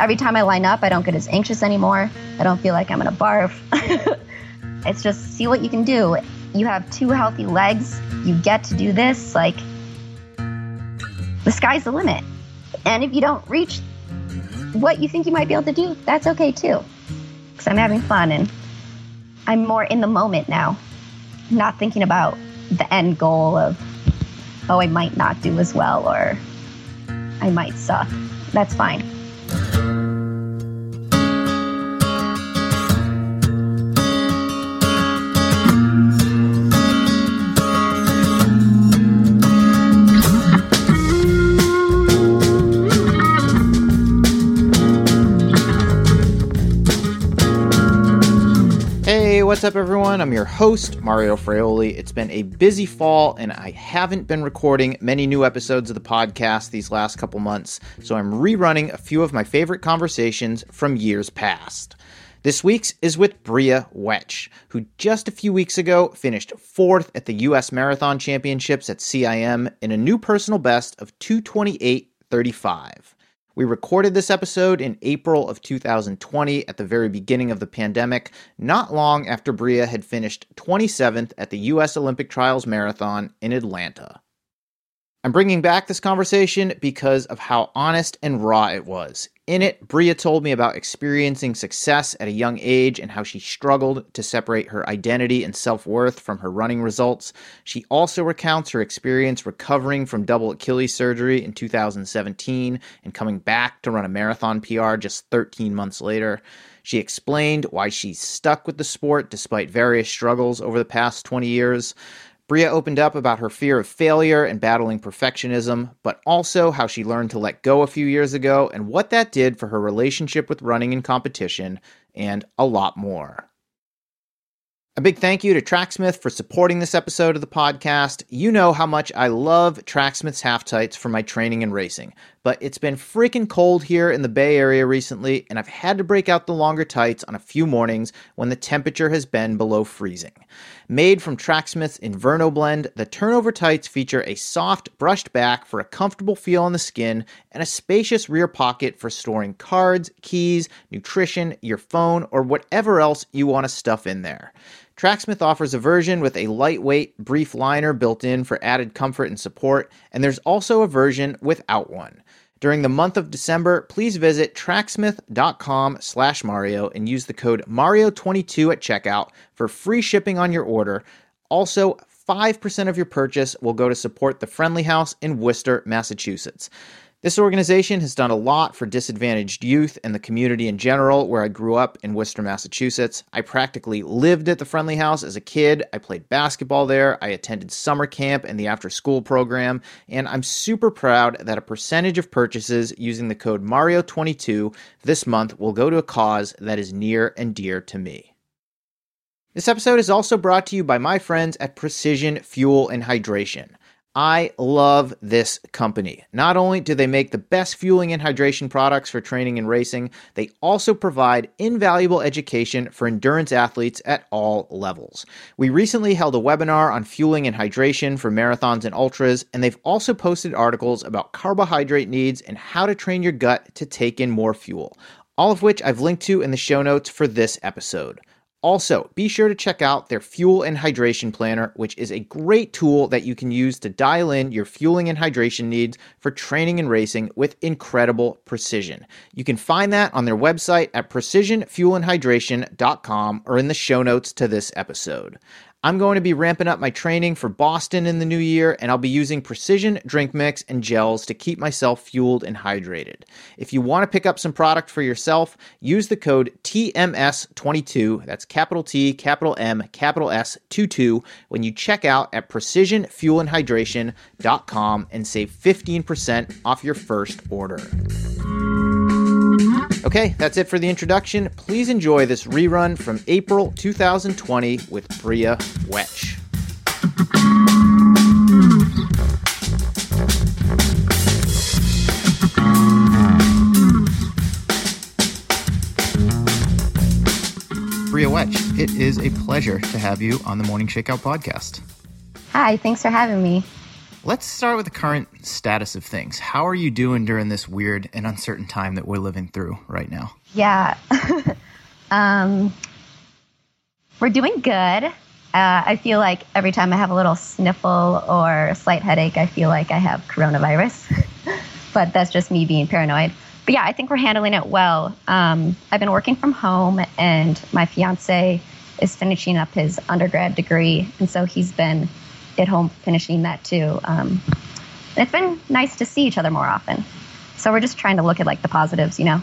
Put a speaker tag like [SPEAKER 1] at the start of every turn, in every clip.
[SPEAKER 1] every time I line up, I don't get as anxious anymore. I don't feel like I'm gonna barf. it's just see what you can do. You have two healthy legs. You get to do this. Like, the sky's the limit. And if you don't reach what you think you might be able to do, that's okay too. Because I'm having fun and I'm more in the moment now, not thinking about the end goal of, oh, I might not do as well or I might suck. That's fine.
[SPEAKER 2] What's up, everyone? I'm your host, Mario Fraioli. It's been a busy fall, and I haven't been recording many new episodes of the podcast these last couple months, so I'm rerunning a few of my favorite conversations from years past. This week's is with Bria Wetsch, who just a few weeks ago finished fourth at the U.S. Marathon Championships at CIM in a new personal best of 228.35. We recorded this episode in April of 2020 at the very beginning of the pandemic, not long after Bria had finished 27th at the U.S. Olympic Trials Marathon in Atlanta. I'm bringing back this conversation because of how honest and raw it was. In it, Bria told me about experiencing success at a young age and how she struggled to separate her identity and self worth from her running results. She also recounts her experience recovering from double Achilles surgery in 2017 and coming back to run a marathon PR just 13 months later. She explained why she's stuck with the sport despite various struggles over the past 20 years. Bria opened up about her fear of failure and battling perfectionism, but also how she learned to let go a few years ago and what that did for her relationship with running and competition, and a lot more. A big thank you to Tracksmith for supporting this episode of the podcast. You know how much I love Tracksmith's half tights for my training and racing, but it's been freaking cold here in the Bay Area recently, and I've had to break out the longer tights on a few mornings when the temperature has been below freezing. Made from Tracksmith's Inverno blend, the turnover tights feature a soft, brushed back for a comfortable feel on the skin and a spacious rear pocket for storing cards, keys, nutrition, your phone, or whatever else you want to stuff in there. Tracksmith offers a version with a lightweight, brief liner built in for added comfort and support, and there's also a version without one. During the month of December, please visit tracksmith.com slash Mario and use the code Mario22 at checkout for free shipping on your order. Also, 5% of your purchase will go to support the Friendly House in Worcester, Massachusetts. This organization has done a lot for disadvantaged youth and the community in general, where I grew up in Worcester, Massachusetts. I practically lived at the Friendly House as a kid. I played basketball there. I attended summer camp and the after school program. And I'm super proud that a percentage of purchases using the code Mario22 this month will go to a cause that is near and dear to me. This episode is also brought to you by my friends at Precision Fuel and Hydration. I love this company. Not only do they make the best fueling and hydration products for training and racing, they also provide invaluable education for endurance athletes at all levels. We recently held a webinar on fueling and hydration for marathons and ultras, and they've also posted articles about carbohydrate needs and how to train your gut to take in more fuel. All of which I've linked to in the show notes for this episode. Also, be sure to check out their Fuel and Hydration Planner, which is a great tool that you can use to dial in your fueling and hydration needs for training and racing with incredible precision. You can find that on their website at precisionfuelandhydration.com or in the show notes to this episode. I'm going to be ramping up my training for Boston in the new year, and I'll be using precision drink mix and gels to keep myself fueled and hydrated. If you want to pick up some product for yourself, use the code TMS22, that's capital T, capital M, capital S 22, when you check out at precisionfuelandhydration.com and save 15% off your first order. Okay, that's it for the introduction. Please enjoy this rerun from April 2020 with Bria Wetsch. Bria Wetsch, it is a pleasure to have you on the Morning Shakeout podcast.
[SPEAKER 1] Hi, thanks for having me.
[SPEAKER 2] Let's start with the current status of things. How are you doing during this weird and uncertain time that we're living through right now?
[SPEAKER 1] Yeah. um, we're doing good. Uh, I feel like every time I have a little sniffle or a slight headache, I feel like I have coronavirus. but that's just me being paranoid. But yeah, I think we're handling it well. Um, I've been working from home, and my fiance is finishing up his undergrad degree, and so he's been at home finishing that too. Um, it's been nice to see each other more often. So we're just trying to look at like the positives, you know.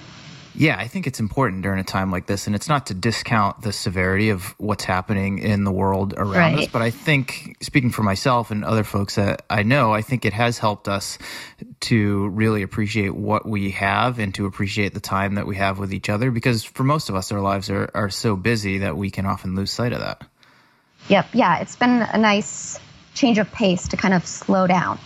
[SPEAKER 2] Yeah, I think it's important during a time like this, and it's not to discount the severity of what's happening in the world around right. us, but I think, speaking for myself and other folks that I know, I think it has helped us to really appreciate what we have and to appreciate the time that we have with each other, because for most of us, our lives are, are so busy that we can often lose sight of that.
[SPEAKER 1] Yep, yeah, it's been a nice change of pace to kind of slow down.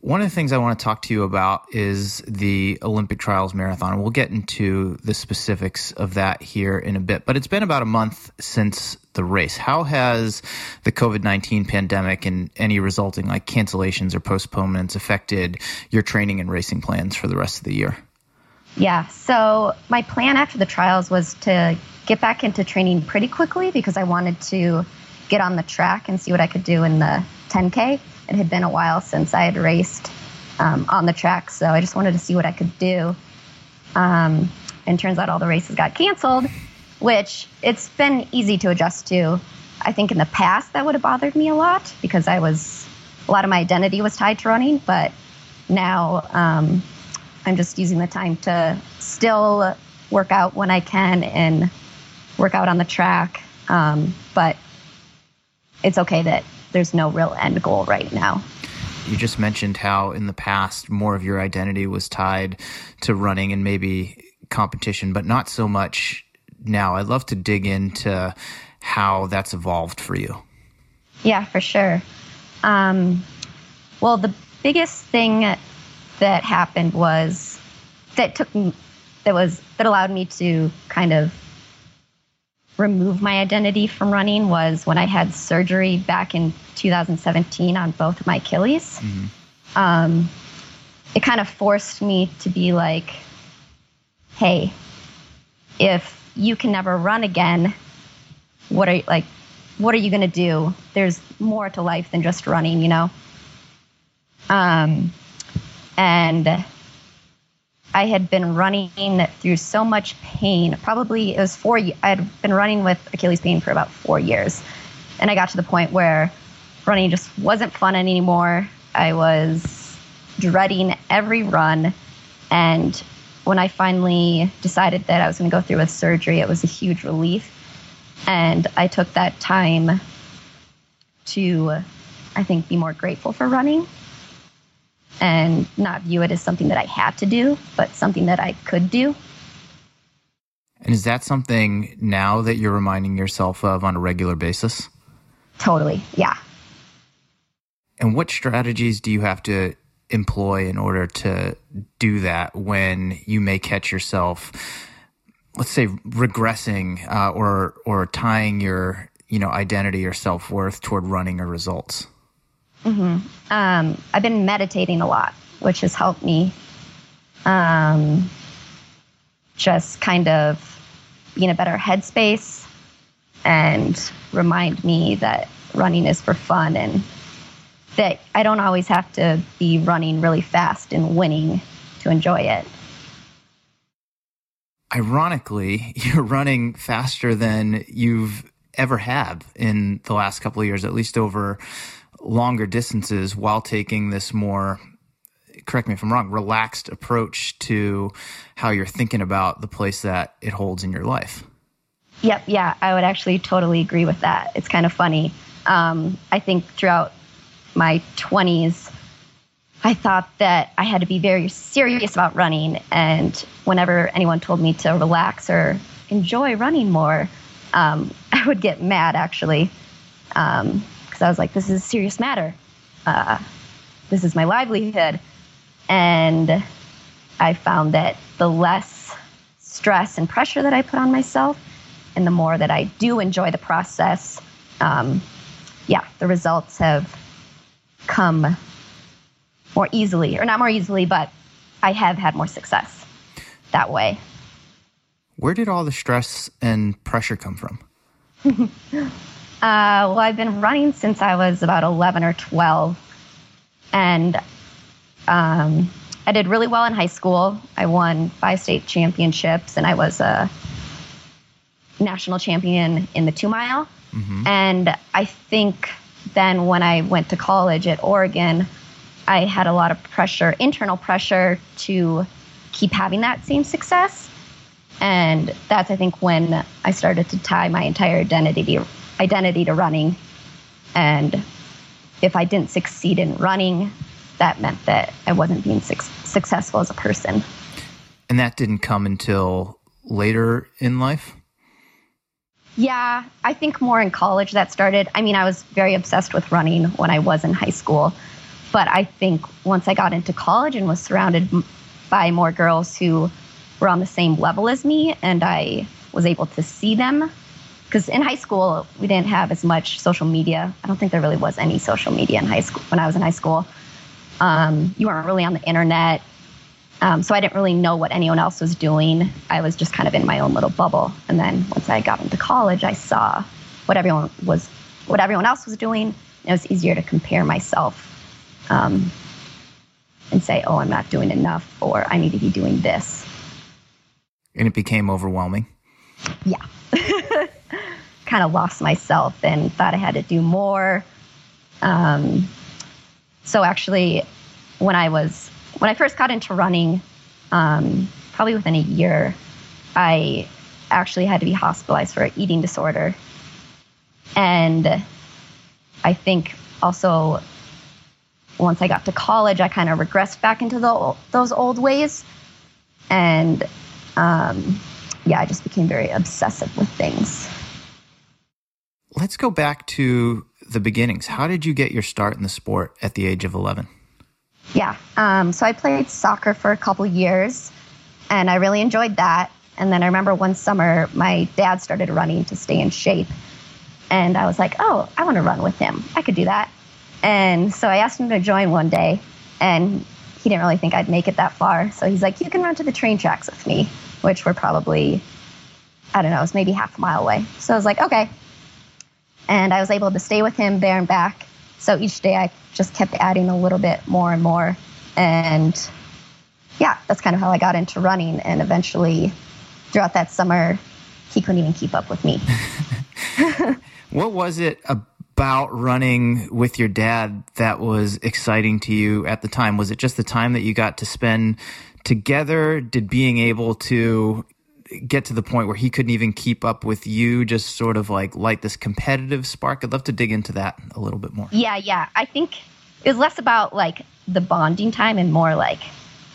[SPEAKER 2] One of the things I want to talk to you about is the Olympic Trials Marathon. We'll get into the specifics of that here in a bit, but it's been about a month since the race. How has the COVID 19 pandemic and any resulting like cancellations or postponements affected your training and racing plans for the rest of the year?
[SPEAKER 1] Yeah, so my plan after the trials was to get back into training pretty quickly because I wanted to get on the track and see what I could do in the 10K. It had been a while since I had raced um, on the track, so I just wanted to see what I could do. Um, and turns out all the races got canceled, which it's been easy to adjust to. I think in the past that would have bothered me a lot because I was a lot of my identity was tied to running, but now um, I'm just using the time to still work out when I can and work out on the track. Um, but it's okay that there's no real end goal right now.
[SPEAKER 2] You just mentioned how in the past more of your identity was tied to running and maybe competition, but not so much now. I'd love to dig into how that's evolved for you.
[SPEAKER 1] Yeah, for sure. Um, well, the biggest thing that happened was that took that was that allowed me to kind of remove my identity from running was when I had surgery back in 2017 on both my Achilles. Mm-hmm. Um, it kind of forced me to be like, hey, if you can never run again, what are you, like, what are you going to do? There's more to life than just running, you know? Um, and I had been running through so much pain. Probably it was four. I had been running with Achilles pain for about four years, and I got to the point where running just wasn't fun anymore. I was dreading every run, and when I finally decided that I was going to go through with surgery, it was a huge relief. And I took that time to, I think, be more grateful for running and not view it as something that I had to do, but something that I could do.
[SPEAKER 2] And is that something now that you're reminding yourself of on a regular basis?
[SPEAKER 1] Totally, yeah.
[SPEAKER 2] And what strategies do you have to employ in order to do that when you may catch yourself, let's say, regressing uh, or or tying your you know identity or self worth toward running or results?
[SPEAKER 1] Mm-hmm. Um, I've been meditating a lot, which has helped me um, just kind of be in a better headspace and remind me that running is for fun and that I don't always have to be running really fast and winning to enjoy it.
[SPEAKER 2] Ironically, you're running faster than you've ever have in the last couple of years, at least over longer distances while taking this more correct me if I'm wrong, relaxed approach to how you're thinking about the place that it holds in your life.
[SPEAKER 1] Yep, yeah, I would actually totally agree with that. It's kind of funny. Um, I think throughout my 20s, I thought that I had to be very serious about running. And whenever anyone told me to relax or enjoy running more, um, I would get mad actually. Um, because I was like, this is a serious matter. Uh, this is my livelihood. And I found that the less stress and pressure that I put on myself, and the more that I do enjoy the process, um, yeah, the results have come more easily, or not more easily, but I have had more success that way.
[SPEAKER 2] Where did all the stress and pressure come from?
[SPEAKER 1] uh, well, I've been running since I was about 11 or 12. And um, I did really well in high school. I won five state championships, and I was a national champion in the two mile. Mm-hmm. And I think then when I went to college at Oregon, I had a lot of pressure, internal pressure to keep having that same success. And that's, I think, when I started to tie my entire identity to, identity to running. And if I didn't succeed in running, that meant that I wasn't being su- successful as a person.
[SPEAKER 2] And that didn't come until later in life?
[SPEAKER 1] Yeah, I think more in college that started. I mean, I was very obsessed with running when I was in high school. But I think once I got into college and was surrounded by more girls who were on the same level as me, and I was able to see them, because in high school, we didn't have as much social media. I don't think there really was any social media in high school when I was in high school. Um, you weren't really on the internet. Um, so I didn't really know what anyone else was doing. I was just kind of in my own little bubble. And then once I got into college, I saw what everyone was, what everyone else was doing. It was easier to compare myself um, and say, "Oh, I'm not doing enough," or "I need to be doing this."
[SPEAKER 2] And it became overwhelming.
[SPEAKER 1] Yeah, kind of lost myself and thought I had to do more. Um, so actually, when I was when I first got into running, um, probably within a year, I actually had to be hospitalized for an eating disorder. And I think also once I got to college, I kind of regressed back into the, those old ways. And um, yeah, I just became very obsessive with things.
[SPEAKER 2] Let's go back to the beginnings. How did you get your start in the sport at the age of 11?
[SPEAKER 1] Yeah. Um, so I played soccer for a couple years and I really enjoyed that. And then I remember one summer, my dad started running to stay in shape. And I was like, oh, I want to run with him. I could do that. And so I asked him to join one day, and he didn't really think I'd make it that far. So he's like, you can run to the train tracks with me, which were probably, I don't know, it was maybe half a mile away. So I was like, okay. And I was able to stay with him there and back. So each day I just kept adding a little bit more and more. And yeah, that's kind of how I got into running. And eventually, throughout that summer, he couldn't even keep up with me.
[SPEAKER 2] what was it about running with your dad that was exciting to you at the time? Was it just the time that you got to spend together? Did being able to get to the point where he couldn't even keep up with you just sort of like light this competitive spark? I'd love to dig into that a little bit more.
[SPEAKER 1] Yeah yeah. I think it was less about like the bonding time and more like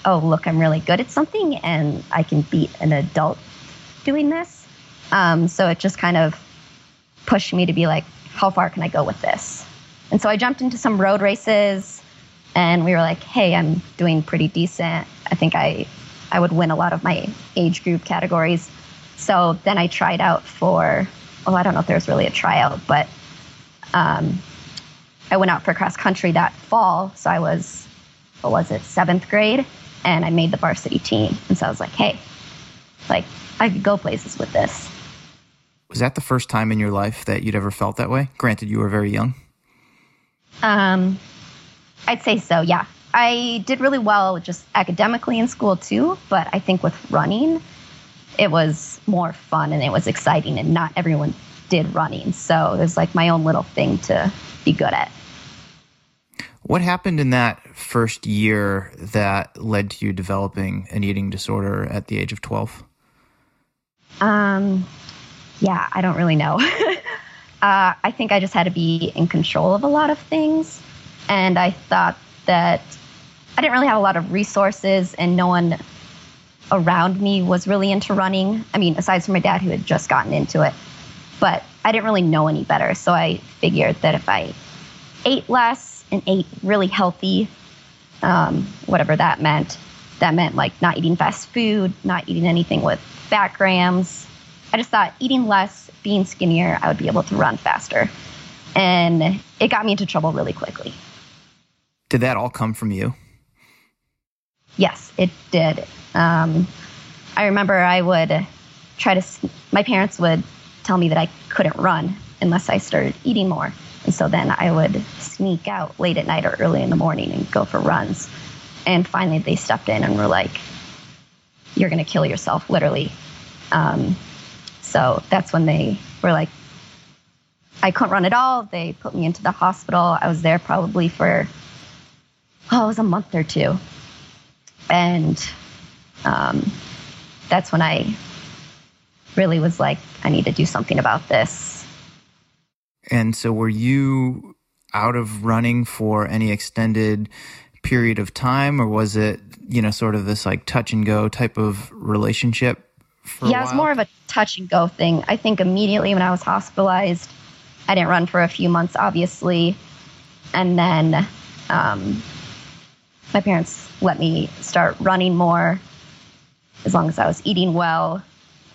[SPEAKER 1] oh look i'm really good at something and i can beat an adult doing this. Um, so it just kind of pushed me to be like how far can i go with this? And so i jumped into some road races and we were like hey i'm doing pretty decent. I think i I would win a lot of my age group categories. So then I tried out for, well, I don't know if there was really a tryout, but um, I went out for cross country that fall. So I was, what was it, seventh grade, and I made the varsity team. And so I was like, hey, like I could go places with this.
[SPEAKER 2] Was that the first time in your life that you'd ever felt that way? Granted, you were very young.
[SPEAKER 1] Um, I'd say so. Yeah, I did really well just academically in school too, but I think with running, it was more fun and it was exciting, and not everyone did running. So it was like my own little thing to be good at.
[SPEAKER 2] What happened in that first year that led to you developing an eating disorder at the age of 12?
[SPEAKER 1] Um, yeah, I don't really know. uh, I think I just had to be in control of a lot of things. And I thought that I didn't really have a lot of resources, and no one around me was really into running. I mean, aside from my dad, who had just gotten into it, but I didn't really know any better. So I figured that if I ate less and ate really healthy, um, whatever that meant, that meant like not eating fast food, not eating anything with fat grams. I just thought eating less, being skinnier, I would be able to run faster. And it got me into trouble really quickly.
[SPEAKER 2] Did that all come from you?
[SPEAKER 1] Yes, it did. Um, I remember I would try to, my parents would tell me that I couldn't run unless I started eating more. And so then I would sneak out late at night or early in the morning and go for runs. And finally they stepped in and were like, you're going to kill yourself, literally. Um, so that's when they were like, I couldn't run at all. They put me into the hospital. I was there probably for, oh, it was a month or two. And um, that's when I really was like, I need to do something about this.
[SPEAKER 2] And so, were you out of running for any extended period of time, or was it, you know, sort of this like touch and go type of relationship?
[SPEAKER 1] yeah, it's more of a touch and go thing. I think immediately when I was hospitalized, I didn't run for a few months, obviously. And then um, my parents let me start running more as long as I was eating well.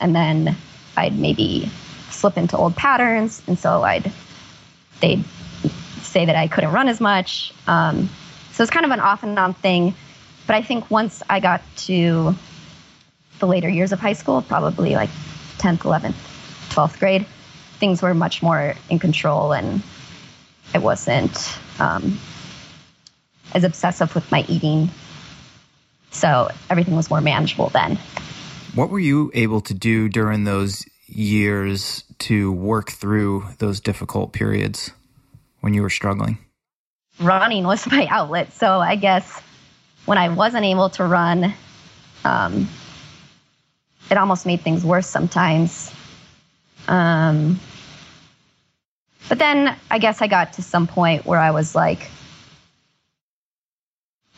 [SPEAKER 1] And then I'd maybe slip into old patterns. And so I'd, they'd say that I couldn't run as much. Um, so it's kind of an off and on thing. But I think once I got to the later years of high school, probably like 10th, 11th, 12th grade, things were much more in control and I wasn't um, as obsessive with my eating. So everything was more manageable then.
[SPEAKER 2] What were you able to do during those years to work through those difficult periods when you were struggling?
[SPEAKER 1] Running was my outlet. So I guess when I wasn't able to run, um, it almost made things worse sometimes. Um, but then I guess I got to some point where I was like,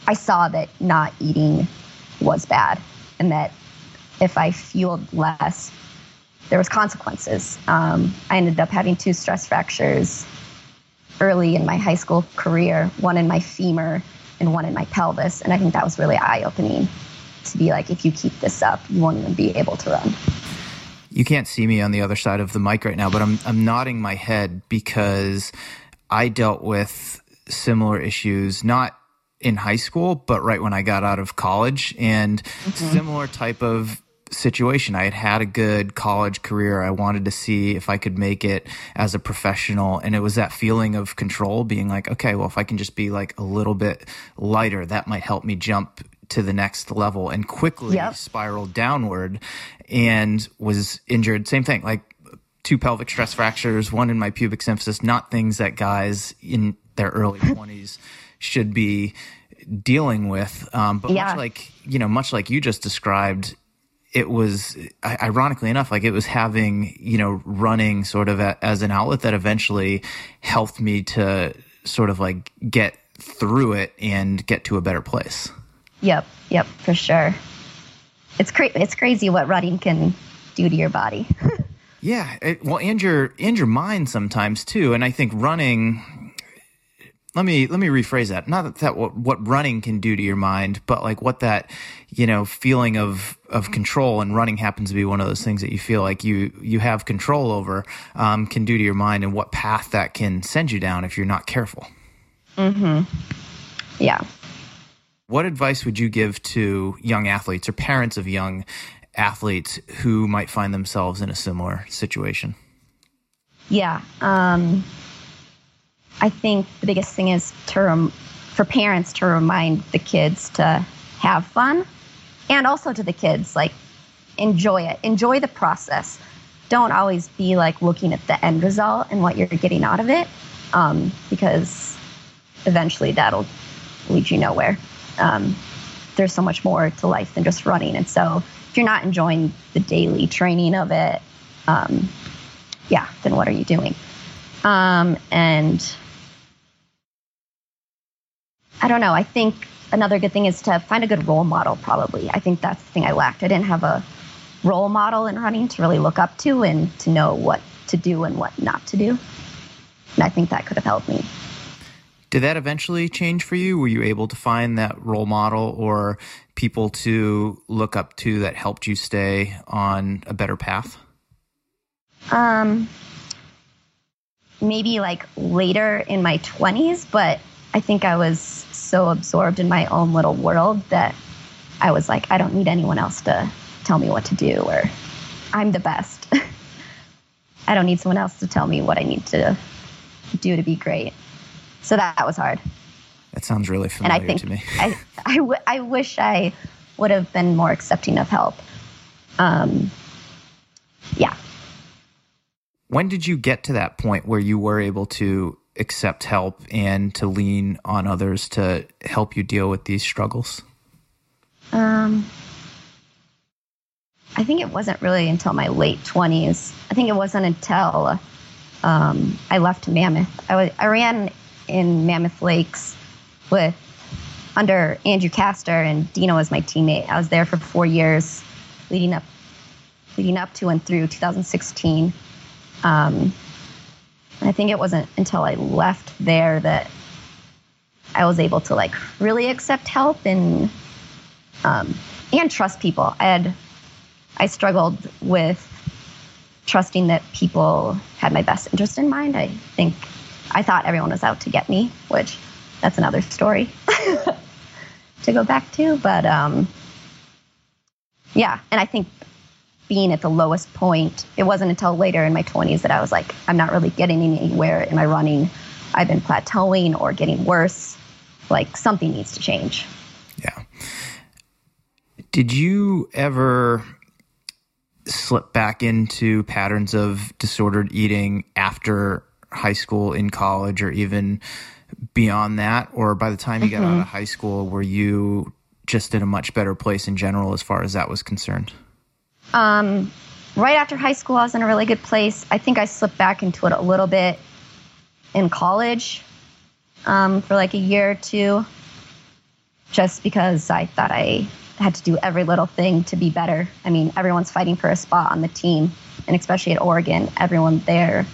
[SPEAKER 1] I saw that not eating was bad and that if I fueled less, there was consequences. Um, I ended up having two stress fractures early in my high school career, one in my femur and one in my pelvis. And I think that was really eye opening to be like, if you keep this up, you won't even be able to run.
[SPEAKER 2] You can't see me on the other side of the mic right now, but I'm I'm nodding my head because I dealt with similar issues, not in high school, but right when I got out of college, and mm-hmm. similar type of situation. I had had a good college career. I wanted to see if I could make it as a professional. And it was that feeling of control being like, okay, well, if I can just be like a little bit lighter, that might help me jump to the next level and quickly yep. spiraled downward and was injured. Same thing, like two pelvic stress fractures, one in my pubic symphysis, not things that guys in their early 20s should be dealing with. Um, but yeah. much like, you know, much like you just described, it was ironically enough like it was having you know running sort of a, as an outlet that eventually helped me to sort of like get through it and get to a better place
[SPEAKER 1] Yep, yep, for sure. It's cra- it's crazy what running can do to your body.
[SPEAKER 2] yeah, it, well, and your and your mind sometimes too. And I think running. Let me let me rephrase that. Not that, that what, what running can do to your mind, but like what that you know feeling of of control and running happens to be one of those things that you feel like you you have control over um, can do to your mind and what path that can send you down if you're not careful.
[SPEAKER 1] Mm-hmm. Yeah,
[SPEAKER 2] what advice would you give to young athletes or parents of young athletes who might find themselves in a similar situation?
[SPEAKER 1] Yeah. Um, I think the biggest thing is to rem- for parents to remind the kids to have fun and also to the kids, like, enjoy it, enjoy the process. Don't always be like looking at the end result and what you're getting out of it um, because eventually that'll lead you nowhere um, there's so much more to life than just running. And so if you're not enjoying the daily training of it, um, yeah, then what are you doing? Um, and I don't know. I think another good thing is to find a good role model, probably. I think that's the thing I lacked. I didn't have a role model in running to really look up to and to know what to do and what not to do. And I think that could have helped me.
[SPEAKER 2] Did that eventually change for you? Were you able to find that role model or people to look up to that helped you stay on a better path?
[SPEAKER 1] Um, maybe like later in my 20s, but I think I was so absorbed in my own little world that I was like, I don't need anyone else to tell me what to do or I'm the best. I don't need someone else to tell me what I need to do to be great. So that, that was hard.
[SPEAKER 2] That sounds really familiar
[SPEAKER 1] and I think
[SPEAKER 2] to me.
[SPEAKER 1] I, I, w- I wish I would have been more accepting of help. Um, yeah.
[SPEAKER 2] When did you get to that point where you were able to accept help and to lean on others to help you deal with these struggles?
[SPEAKER 1] Um, I think it wasn't really until my late 20s. I think it wasn't until um, I left Mammoth. I, was, I ran in Mammoth Lakes with under Andrew Kastor, and Deena was my teammate. I was there for four years, leading up, leading up to and through 2016. Um, I think it wasn't until I left there that I was able to like really accept help and um, and trust people. I had I struggled with trusting that people had my best interest in mind. I think I thought everyone was out to get me, which that's another story to go back to. But um, yeah, and I think being at the lowest point, it wasn't until later in my 20s that I was like, I'm not really getting anywhere in my running. I've been plateauing or getting worse. Like something needs to change.
[SPEAKER 2] Yeah. Did you ever slip back into patterns of disordered eating after high school, in college, or even beyond that? Or by the time you mm-hmm. got out of high school, were you just in a much better place in general as far as that was concerned?
[SPEAKER 1] Um, right after high school, I was in a really good place. I think I slipped back into it a little bit in college um, for like a year or two, just because I thought I had to do every little thing to be better. I mean, everyone's fighting for a spot on the team, and especially at Oregon, everyone there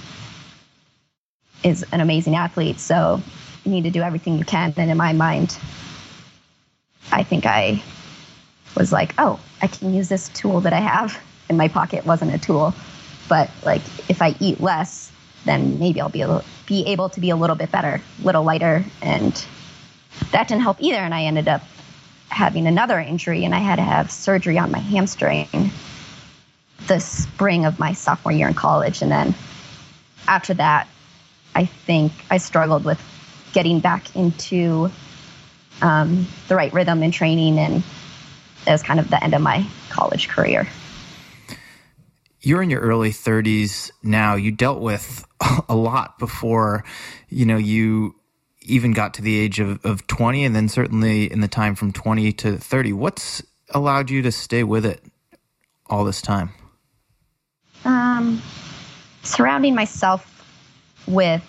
[SPEAKER 1] is an amazing athlete. So you need to do everything you can. And in my mind, I think I was like, oh, I can use this tool that I have in my pocket. Wasn't a tool, but like if I eat less, then maybe I'll be able, be able to be a little bit better, little lighter, and that didn't help either. And I ended up having another injury and I had to have surgery on my hamstring the spring of my sophomore year in college. And then after that, I think I struggled with getting back into um, the right rhythm and training. And it was kind of the end of my college career.
[SPEAKER 2] You're in your early 30s now. You dealt with a lot before, you know, you even got to the age of, of 20 and then certainly in the time from 20 to 30 what's allowed you to stay with it all this time
[SPEAKER 1] um, surrounding myself with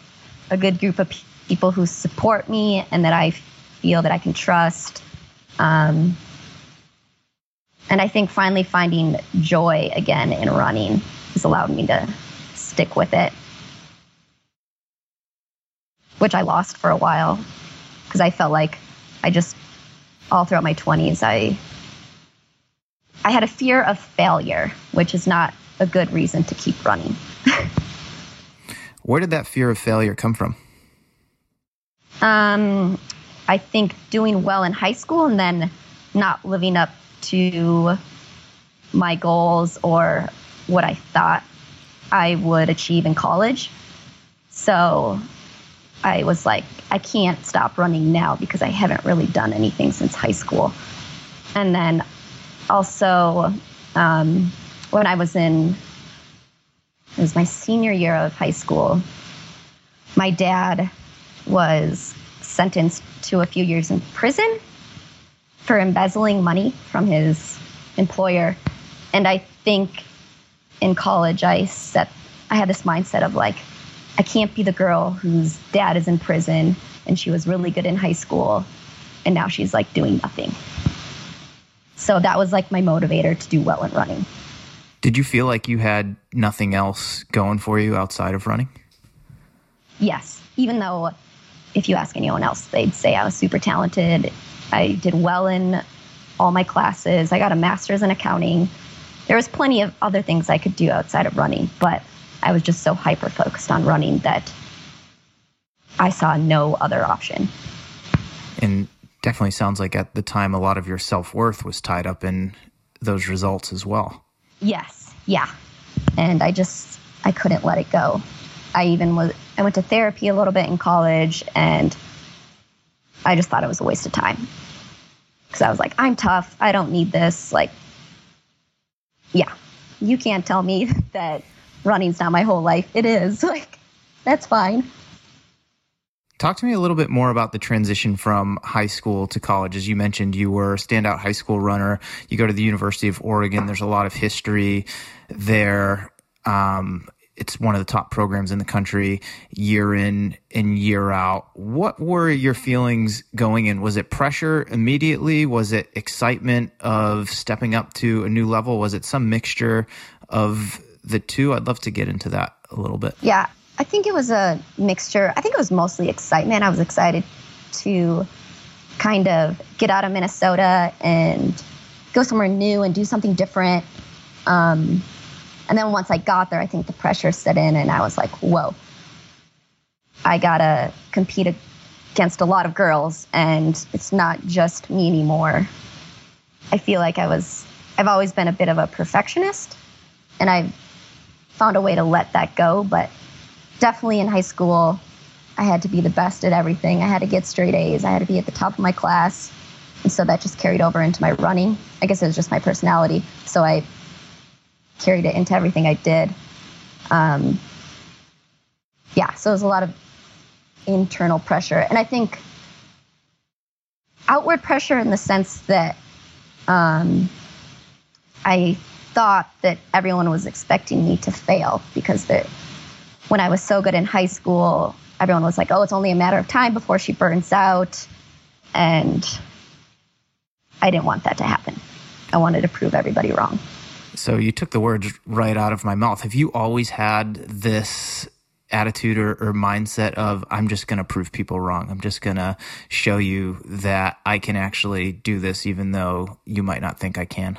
[SPEAKER 1] a good group of people who support me and that i feel that i can trust um, and i think finally finding joy again in running has allowed me to stick with it which I lost for a while because I felt like I just all throughout my 20s I I had a fear of failure, which is not a good reason to keep running.
[SPEAKER 2] Where did that fear of failure come from?
[SPEAKER 1] Um, I think doing well in high school and then not living up to my goals or what I thought I would achieve in college. So I was like, I can't stop running now because I haven't really done anything since high school. And then also, um, when I was in, it was my senior year of high school, my dad was sentenced to a few years in prison for embezzling money from his employer. And I think in college, I set, I had this mindset of like, I can't be the girl whose dad is in prison and she was really good in high school and now she's like doing nothing. So that was like my motivator to do well in running.
[SPEAKER 2] Did you feel like you had nothing else going for you outside of running?
[SPEAKER 1] Yes, even though if you ask anyone else, they'd say I was super talented. I did well in all my classes. I got a master's in accounting. There was plenty of other things I could do outside of running, but I was just so hyper focused on running that I saw no other option.
[SPEAKER 2] And definitely sounds like at the time a lot of your self worth was tied up in those results as well.
[SPEAKER 1] Yes, yeah. And I just, I couldn't let it go. I even was, I went to therapy a little bit in college and I just thought it was a waste of time. Because I was like, I'm tough. I don't need this. Like, yeah, you can't tell me that running's not my whole life. It is. Like, that's fine.
[SPEAKER 2] Talk to me a little bit more about the transition from high school to college. As you mentioned, you were a standout high school runner. You go to the University of Oregon. There's a lot of history there. Um, it's one of the top programs in the country year in and year out. What were your feelings going in? Was it pressure immediately? Was it excitement of stepping up to a new level? Was it some mixture of the two? I'd love to get into that a little bit.
[SPEAKER 1] Yeah, I think it was a mixture. I think it was mostly excitement. I was excited to kind of get out of Minnesota and go somewhere new and do something different. Um, and then once I got there, I think the pressure set in, and I was like, whoa, I gotta compete against a lot of girls, and it's not just me anymore. I feel like I was, I've always been a bit of a perfectionist, and I've found a way to let that go. But definitely in high school, I had to be the best at everything. I had to get straight A's, I had to be at the top of my class. And so that just carried over into my running. I guess it was just my personality. So I carried it into everything I did. Um, yeah, so it was a lot of internal pressure. And I think outward pressure in the sense that um, I thought that everyone was expecting me to fail because when I was so good in high school, everyone was like, oh, it's only a matter of time before she burns out. And I didn't want that to happen. I wanted to prove everybody wrong.
[SPEAKER 2] So you took the words right out of my mouth. Have you always had this attitude or, or mindset of I'm just going to prove people wrong. I'm just going to show you that I can actually do this, even though you might not think I can.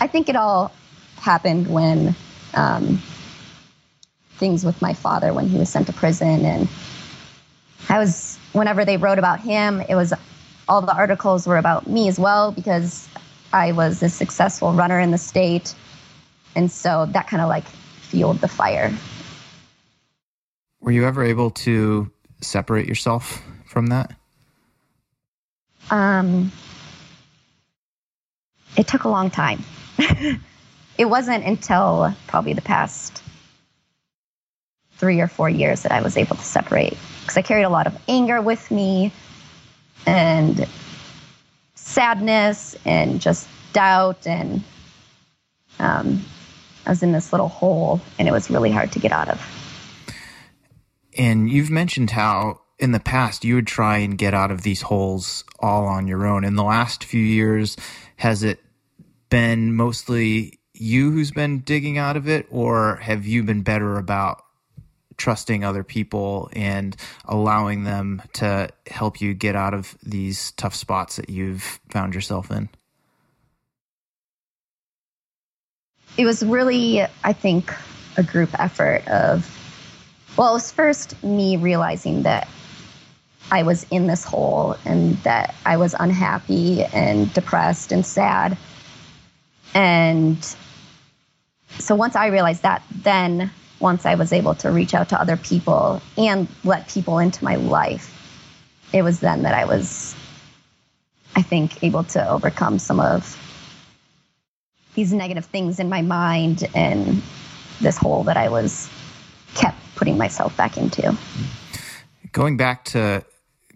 [SPEAKER 1] I think it all happened when um, things with my father when he was sent to prison, and I was whenever they wrote about him, it was all the articles were about me as well because I was a successful runner in the state. And so that kind of like fueled the fire.
[SPEAKER 2] Were you ever able to separate yourself from that?
[SPEAKER 1] Um, it took a long time. it wasn't until probably the past three or four years that I was able to separate because I carried a lot of anger with me and sadness and just doubt and um, I was in this little hole and it was really hard to get out of.
[SPEAKER 2] And you've mentioned how in the past you would try and get out of these holes all on your own. In the last few years, has it been mostly you who's been digging out of it, or have you been better about trusting other people and allowing them to help you get out of these tough spots that you've found yourself in?
[SPEAKER 1] It was really, I think, a group effort of, well, it was first me realizing that I was in this hole and that I was unhappy and depressed and sad. And so once I realized that, then once I was able to reach out to other people and let people into my life, it was then that I was, I think, able to overcome some of these negative things in my mind and this hole that I was kept putting myself back into.
[SPEAKER 2] Going back to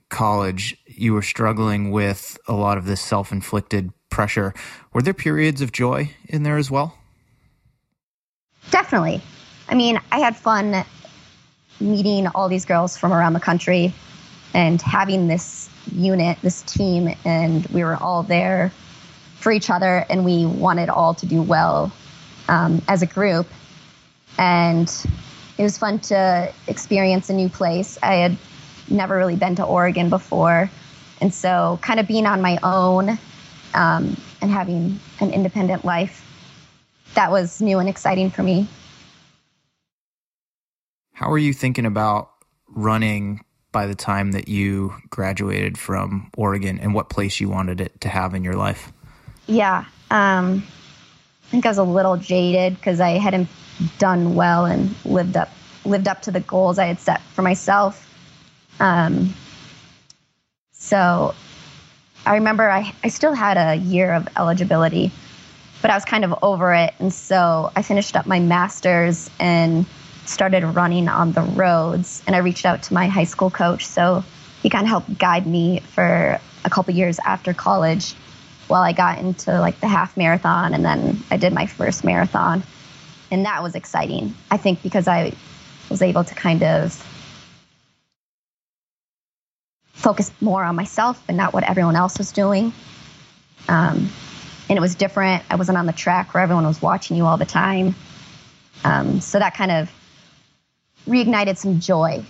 [SPEAKER 2] college, you were struggling with a lot of this self inflicted pressure. Were there periods of joy in there as well?
[SPEAKER 1] Definitely. I mean, I had fun meeting all these girls from around the country and having this unit, this team, and we were all there for each other and we wanted all to do well um, as a group. And it was fun to experience a new place. I had never really been to Oregon before. And so, kind of being on my own um, and having an independent life, that was new and exciting for me.
[SPEAKER 2] How are you thinking about running by the time that you graduated from Oregon and what place you wanted it to have in your life?
[SPEAKER 1] Yeah. Um, I think I was a little jaded because I hadn't done well and lived up lived up to the goals I had set for myself. Um, so I remember I, I still had a year of eligibility, but I was kind of over it. And so I finished up my master's and started running on the roads. And I reached out to my high school coach. So he kind of helped guide me for a couple years after college while I got into like the half marathon. And then I did my first marathon. And that was exciting, I think, because I was able to kind of focus more on myself and not what everyone else was doing. Um, and it was different. I wasn't on the track where everyone was watching you all the time. Um, so that kind of reignited some joy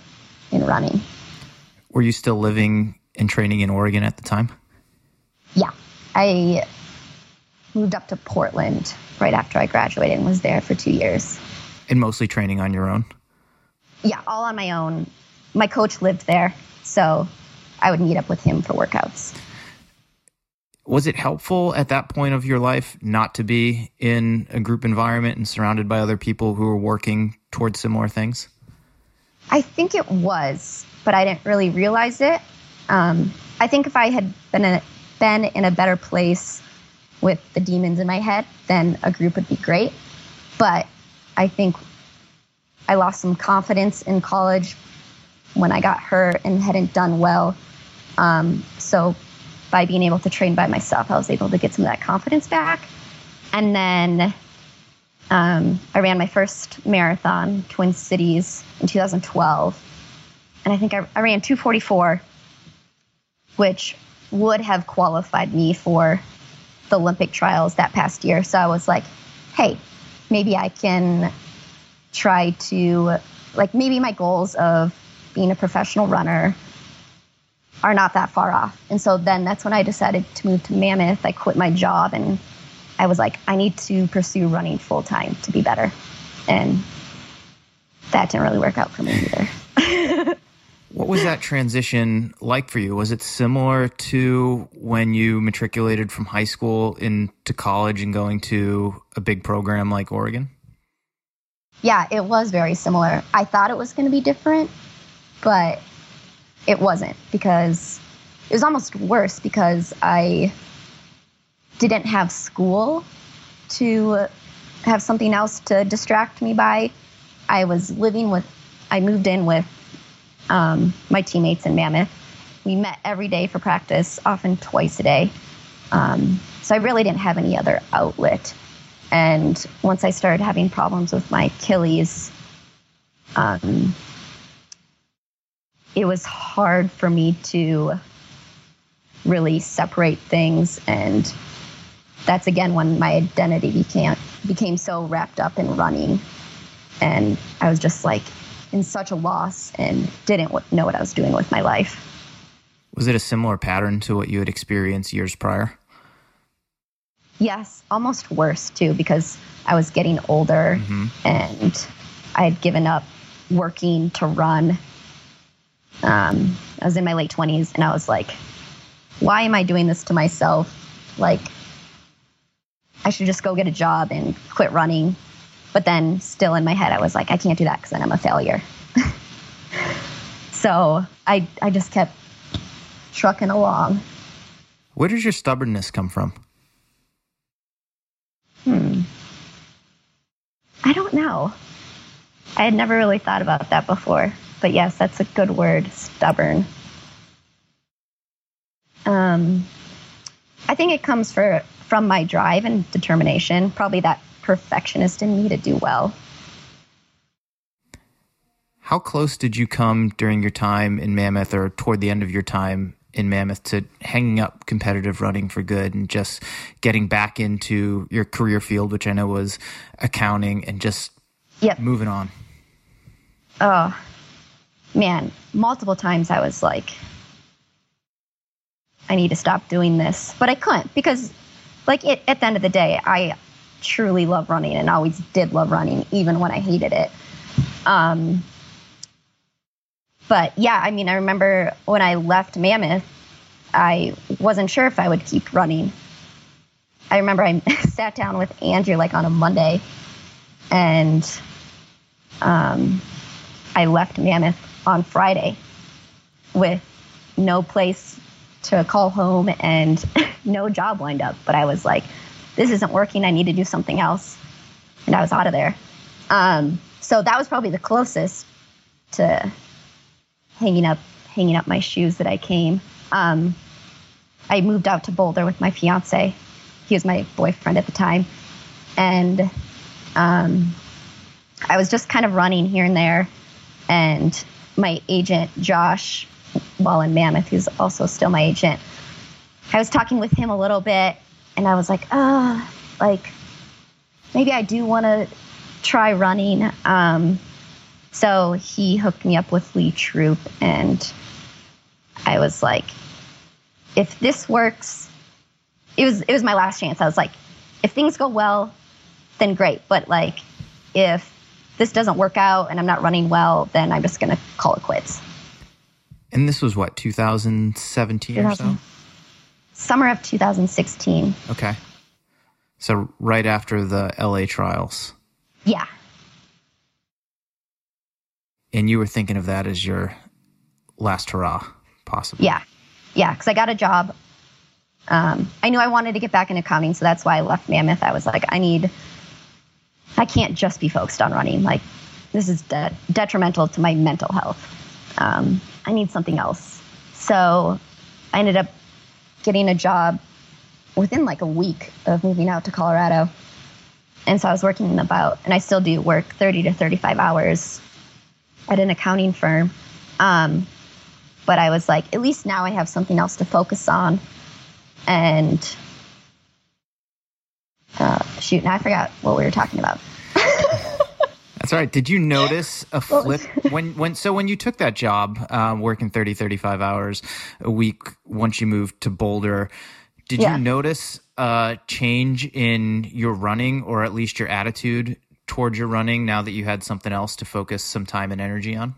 [SPEAKER 1] in running.
[SPEAKER 2] Were you still living and training in Oregon at the time?
[SPEAKER 1] Yeah. I moved up to Portland right after I graduated and was there for two years.
[SPEAKER 2] And mostly training on your own?
[SPEAKER 1] Yeah, all on my own. My coach lived there, so I would meet up with him for workouts.
[SPEAKER 2] Was it helpful at that point of your life not to be in a group environment and surrounded by other people who were working towards similar things?
[SPEAKER 1] I think it was, but I didn't really realize it. Um, I think if I had been in, been in a better place with the demons in my head, then a group would be great. But I think I lost some confidence in college when I got hurt and hadn't done well. Um, so by being able to train by myself, I was able to get some of that confidence back. And then um, I ran my first marathon, Twin Cities, in 2012. And I think I, I ran 244, which would have qualified me for the Olympic trials that past year. So I was like, hey, maybe I can try to, like, maybe my goals of being a professional runner are not that far off. And so then that's when I decided to move to Mammoth. I quit my job and I was like, I need to pursue running full time to be better. And that didn't really work out for me either.
[SPEAKER 2] what was that transition like for you? Was it similar to when you matriculated from high school into college and going to a big program like Oregon?
[SPEAKER 1] Yeah, it was very similar. I thought it was going to be different, but it wasn't because it was almost worse because I didn't have school to have something else to distract me by. I was living with, I moved in with um, my teammates in Mammoth. We met every day for practice, often twice a day. Um, so I really didn't have any other outlet. And once I started having problems with my Achilles, um, it was hard for me to really separate things and that's again when my identity became became so wrapped up in running and i was just like in such a loss and didn't know what i was doing with my life
[SPEAKER 2] was it a similar pattern to what you had experienced years prior
[SPEAKER 1] yes almost worse too because i was getting older mm-hmm. and i had given up working to run um, I was in my late 20s and I was like, why am I doing this to myself? Like, I should just go get a job and quit running. But then, still in my head, I was like, I can't do that because then I'm a failure. so I, I just kept trucking along.
[SPEAKER 2] Where does your stubbornness come from?
[SPEAKER 1] Hmm. I don't know. I had never really thought about that before. But yes, that's a good word, stubborn. Um, I think it comes for, from my drive and determination, probably that perfectionist in me to do well.
[SPEAKER 2] How close did you come during your time in Mammoth or toward the end of your time in Mammoth to hanging up competitive running for good and just getting back into your career field, which I know was accounting, and just yep. moving on?
[SPEAKER 1] Oh, man, multiple times I was like, I need to stop doing this. But I couldn't because, like, it, at the end of the day, I truly love running and always did love running, even when I hated it. Um, but yeah, I mean, I remember when I left Mammoth, I wasn't sure if I would keep running. I remember I sat down with Andrew like on a Monday, and um, I left Mammoth on Friday with no place to call home and no job lined up. But I was like, this isn't working. I need to do something else. And I was out of there. Um, so that was probably the closest to hanging up hanging up my shoes that I came. Um, I moved out to Boulder with my fiance. He was my boyfriend at the time, and um, I was just kind of running here and there. And my agent Josh, while in Mammoth, who's also still my agent, I was talking with him a little bit, and I was like, oh, like maybe I do want to try running. Um, so he hooked me up with Lee Troop, and I was like, if this works, it was it was my last chance. I was like, if things go well, then great. But like, if this doesn't work out and I'm not running well, then I'm just gonna call it quits.
[SPEAKER 2] And this was what 2017 2000, or so.
[SPEAKER 1] Summer of 2016.
[SPEAKER 2] Okay. So right after the LA trials.
[SPEAKER 1] Yeah.
[SPEAKER 2] And you were thinking of that as your last hurrah, possibly.
[SPEAKER 1] Yeah. Yeah, because I got a job. Um, I knew I wanted to get back in accounting, so that's why I left Mammoth. I was like, I need, I can't just be focused on running. Like, this is de- detrimental to my mental health. Um, I need something else. So I ended up getting a job within like a week of moving out to Colorado. And so I was working about, and I still do work 30 to 35 hours at an accounting firm. Um, but I was like, at least now I have something else to focus on. And uh, shoot, now I forgot what we were talking about.
[SPEAKER 2] That's all right. Did you notice a flip when when so when you took that job, um, working 30 35 hours a week once you moved to Boulder, did yeah. you notice a change in your running or at least your attitude towards your running now that you had something else to focus some time and energy on?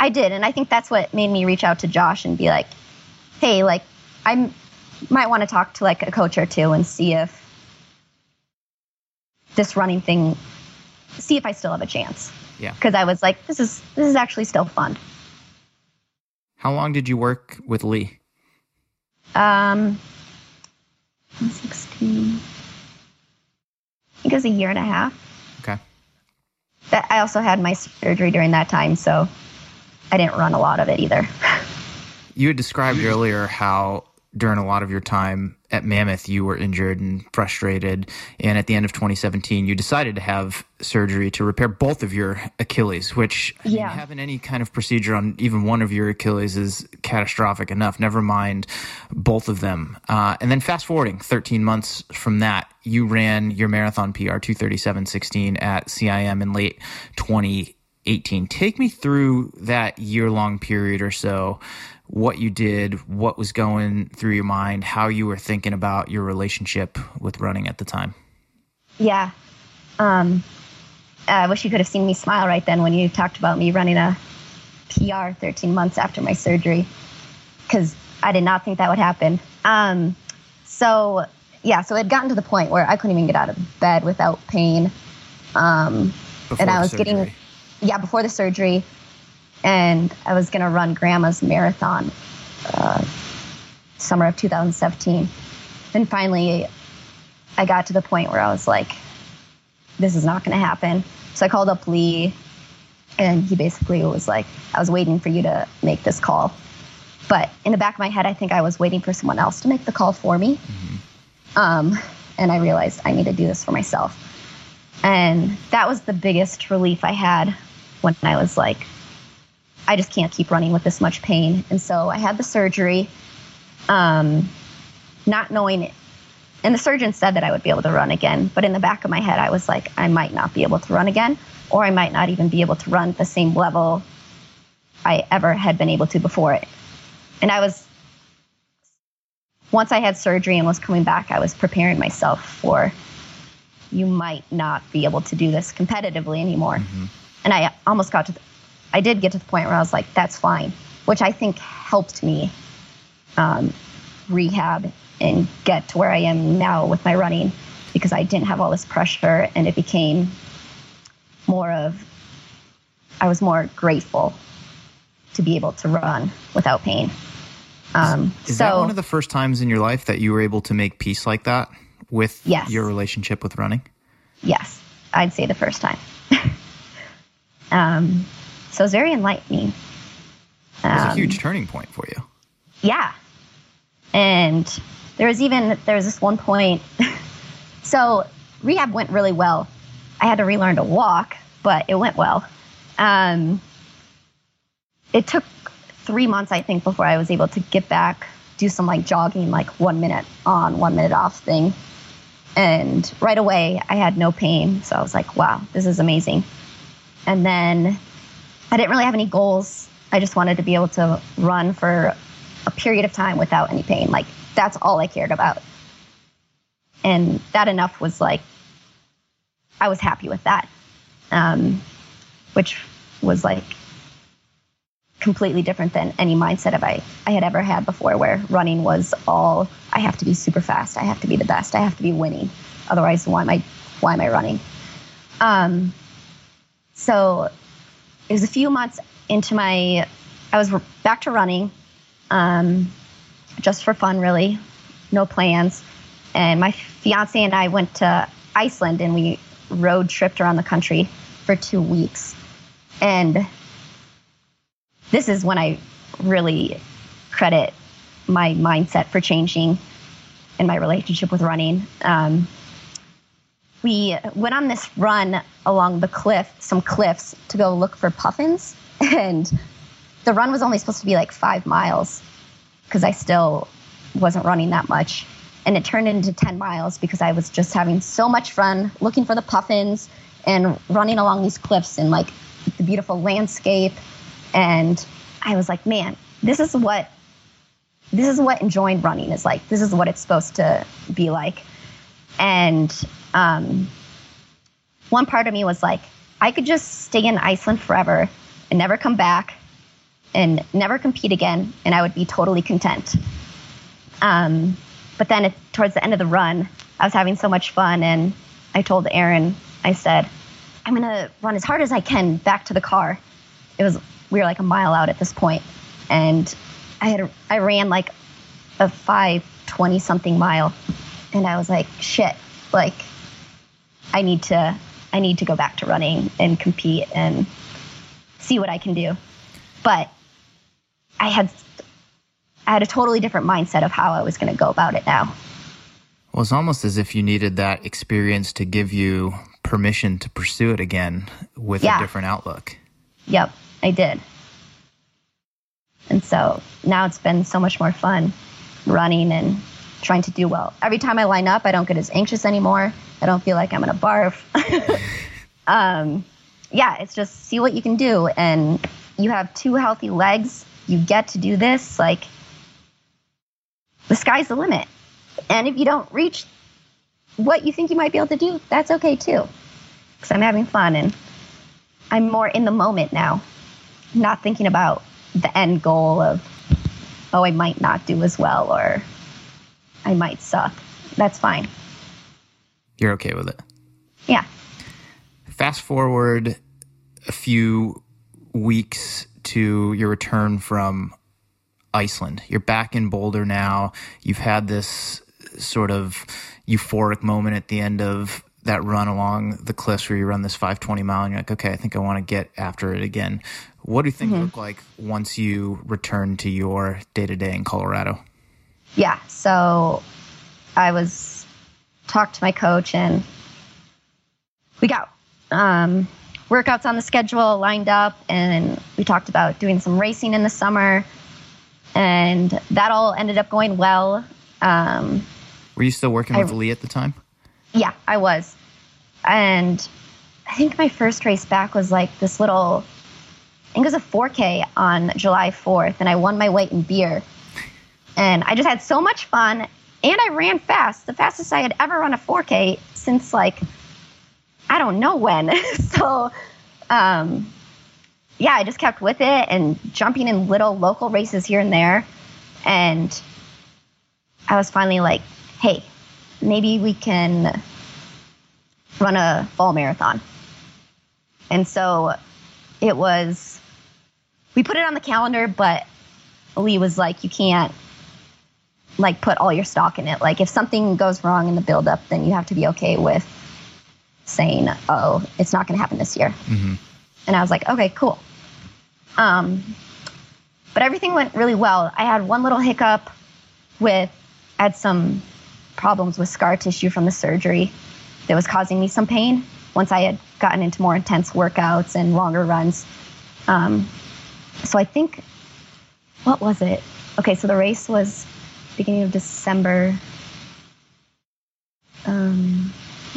[SPEAKER 1] I did, and I think that's what made me reach out to Josh and be like, "Hey, like I might want to talk to like a coach or two and see if this running thing, see if I still have a chance."
[SPEAKER 2] Yeah.
[SPEAKER 1] Because I was like, "This is this is actually still fun."
[SPEAKER 2] How long did you work with Lee?
[SPEAKER 1] Um, 16. I think it was a year and a half.
[SPEAKER 2] Okay.
[SPEAKER 1] That I also had my surgery during that time, so I didn't run a lot of it either.
[SPEAKER 2] you had described earlier how during a lot of your time at Mammoth, you were injured and frustrated. And at the end of 2017, you decided to have surgery to repair both of your Achilles, which I mean, having any kind of procedure on even one of your Achilles is catastrophic enough, never mind both of them. Uh, and then fast forwarding 13 months from that, you ran your marathon PR 237.16 at CIM in late 2018. Take me through that year long period or so what you did, what was going through your mind, how you were thinking about your relationship with running at the time.
[SPEAKER 1] Yeah. Um, I wish you could have seen me smile right then when you talked about me running a PR 13 months after my surgery, because I did not think that would happen. Um, so, yeah, so it had gotten to the point where I couldn't even get out of bed without pain. Um, and I was surgery. getting, yeah, before the surgery and I was going to run Grandma's marathon uh, summer of 2017. And finally, I got to the point where I was like, this is not going to happen. So I called up Lee, and he basically was like, I was waiting for you to make this call. But in the back of my head, I think I was waiting for someone else to make the call for me. Mm-hmm. Um, and I realized I need to do this for myself. And that was the biggest relief I had when I was like, I just can't keep running with this much pain. And so I had the surgery, um, not knowing it. And the surgeon said that I would be able to run again. But in the back of my head, I was like, I might not be able to run again, or I might not even be able to run the same level I ever had been able to before it. And I was, once I had surgery and was coming back, I was preparing myself for you might not be able to do this competitively anymore. Mm-hmm. And I almost got to I did get to the point where I was like, that's fine, which I think helped me um, rehab and get to where I am now with my running because I didn't have all this pressure and it became more of, I was more grateful to be able to run without pain. Um,
[SPEAKER 2] Is
[SPEAKER 1] so,
[SPEAKER 2] that one of the first times in your life that you were able to make peace like that with
[SPEAKER 1] Yes.
[SPEAKER 2] your relationship with running?
[SPEAKER 1] Yes, I'd say the first time. um, so it was very enlightening.
[SPEAKER 2] It was a
[SPEAKER 1] Um,
[SPEAKER 2] huge turning point for you.
[SPEAKER 1] Yeah. And there was even there was this one point so rehab went really well. I had to relearn to walk, but it went well. Um, it took three months, I think, before I was able to get back, do some like jogging, like one minute on, one minute off thing. And right away, I had no pain. So I was like, wow, this is amazing. And then I didn't really have any goals. I just wanted to be able to run for a period of time without any pain. Like, that's all I cared about. And that enough was like, I was happy with that, um, which was like completely different than any mindset of I, I had ever had before, where running was all I have to be super fast, I have to be the best, I have to be winning. Otherwise, why am I why am I running? Um, so it was a few months into my I was back to running, um, just for fun, really, no plans. And my fiance and I went to Iceland and we road tripped around the country for two weeks. And this is when I really credit my mindset for changing in my relationship with running. Um, we went on this run along the cliff, some cliffs, to go look for puffins. And the run was only supposed to be like five miles because I still wasn't running that much. And it turned into 10 miles because I was just having so much fun looking for the puffins and running along these cliffs and like the beautiful landscape. And I was like, man, this is what this is what enjoying running is like. This is what it's supposed to be like. And um, one part of me was like, I could just stay in Iceland forever and never come back and never compete again, and I would be totally content. Um, but then it, towards the end of the run, I was having so much fun, and I told Aaron, I said, I'm gonna run as hard as I can back to the car. It was we were like a mile out at this point, and I had I ran like a five twenty something mile, and I was like, shit, like I need to I need to go back to running and compete and see what I can do. But I had I had a totally different mindset of how I was going to go about it now.
[SPEAKER 2] Well, it's almost as if you needed that experience to give you permission to pursue it again with
[SPEAKER 1] Yeah.
[SPEAKER 2] a different outlook.
[SPEAKER 1] Yep, I did. And so now it's been so much more fun running and trying to do well. Every time I line up, I don't get as anxious anymore. I don't feel like I'm going to barf. um, yeah, it's just see what you can do. And you have two healthy legs. You get to do this. Like, the sky's the limit. And if you don't reach what you think you might be able to do, that's okay too. Because I'm having fun and I'm more in the moment now, not thinking about the end goal of, oh, I might not do as well or I might suck. That's fine.
[SPEAKER 2] You're okay with it.
[SPEAKER 1] Yeah.
[SPEAKER 2] Fast forward a few weeks to your return from Iceland. You're back in Boulder now. You've had this sort of euphoric moment at the end of that run along the cliffs where you run this 520 mile and you're like, okay, I think I want to get after it again. What do things mm-hmm. look like once you return to your day to day in Colorado?
[SPEAKER 1] Yeah. So I was talked to my coach and we got um, workouts on the schedule lined up and we talked about doing some racing in the summer and that all ended up going well. Um,
[SPEAKER 2] Were you still working
[SPEAKER 1] I-
[SPEAKER 2] with Lee at the time?
[SPEAKER 1] Yeah, I was. And I think my first race back was like this little, I think it was a 4K on July 4th, and I won my weight in beer. And I just had so much fun, and I ran fast, the fastest I had ever run a 4K since like, I don't know when. so, um, yeah, I just kept with it and jumping in little local races here and there. And I was finally like, hey, maybe we can run a fall marathon. And so it was, we put it on the calendar, but Lee was like, you can't like put all your stock in it. Like if something goes wrong in the buildup, then you have to be okay with saying, oh, it's not going to happen this year. Mm-hmm. And I was like, okay, cool. Um, but everything went really well. I had one little hiccup with, I had some problems with scar tissue from the surgery that was causing me some pain once I had gotten into more intense workouts and longer runs. Um, so I think, what was it? Okay, so the race was beginning of December. Um,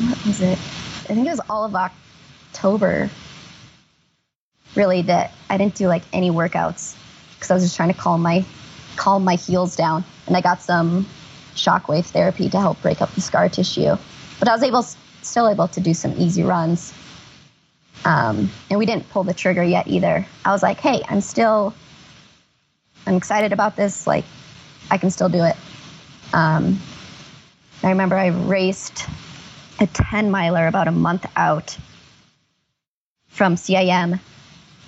[SPEAKER 1] what was it? I think it was all of October. Really, that I didn't do like any workouts because I was just trying to calm my calm my heels down, and I got some shockwave therapy to help break up the scar tissue. But I was able, still able to do some easy runs. Um, and we didn't pull the trigger yet either. I was like, hey, I'm still, I'm excited about this. Like, I can still do it. Um, I remember I raced a 10 miler about a month out from CIM,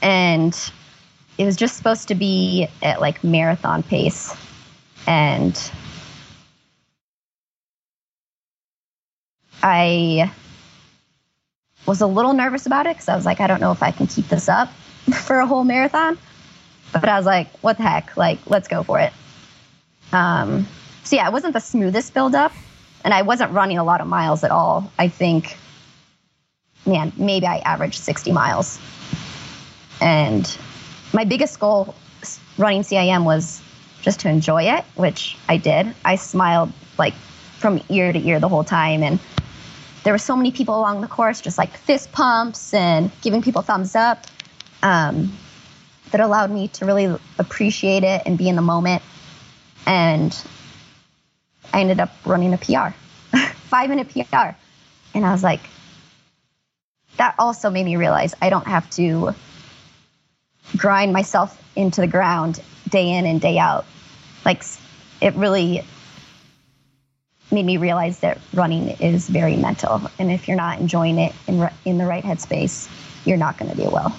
[SPEAKER 1] and it was just supposed to be at like marathon pace. And I was a little nervous about it because I was like, I don't know if I can keep this up for a whole marathon. But I was like, what the heck? Like, let's go for it. Um, so yeah, it wasn't the smoothest build up, and I wasn't running a lot of miles at all. I think, man, maybe I averaged 60 miles. And my biggest goal running CIM was just to enjoy it, which I did. I smiled like from ear to ear the whole time, and there were so many people along the course, just like fist pumps and giving people thumbs up, um, that allowed me to really appreciate it and be in the moment. And I ended up running a PR, five minute PR. And I was like, that also made me realize I don't have to grind myself into the ground day in and day out. Like, it really made me realize that running is very mental. And if you're not enjoying it in, in the right headspace, you're not going to do well.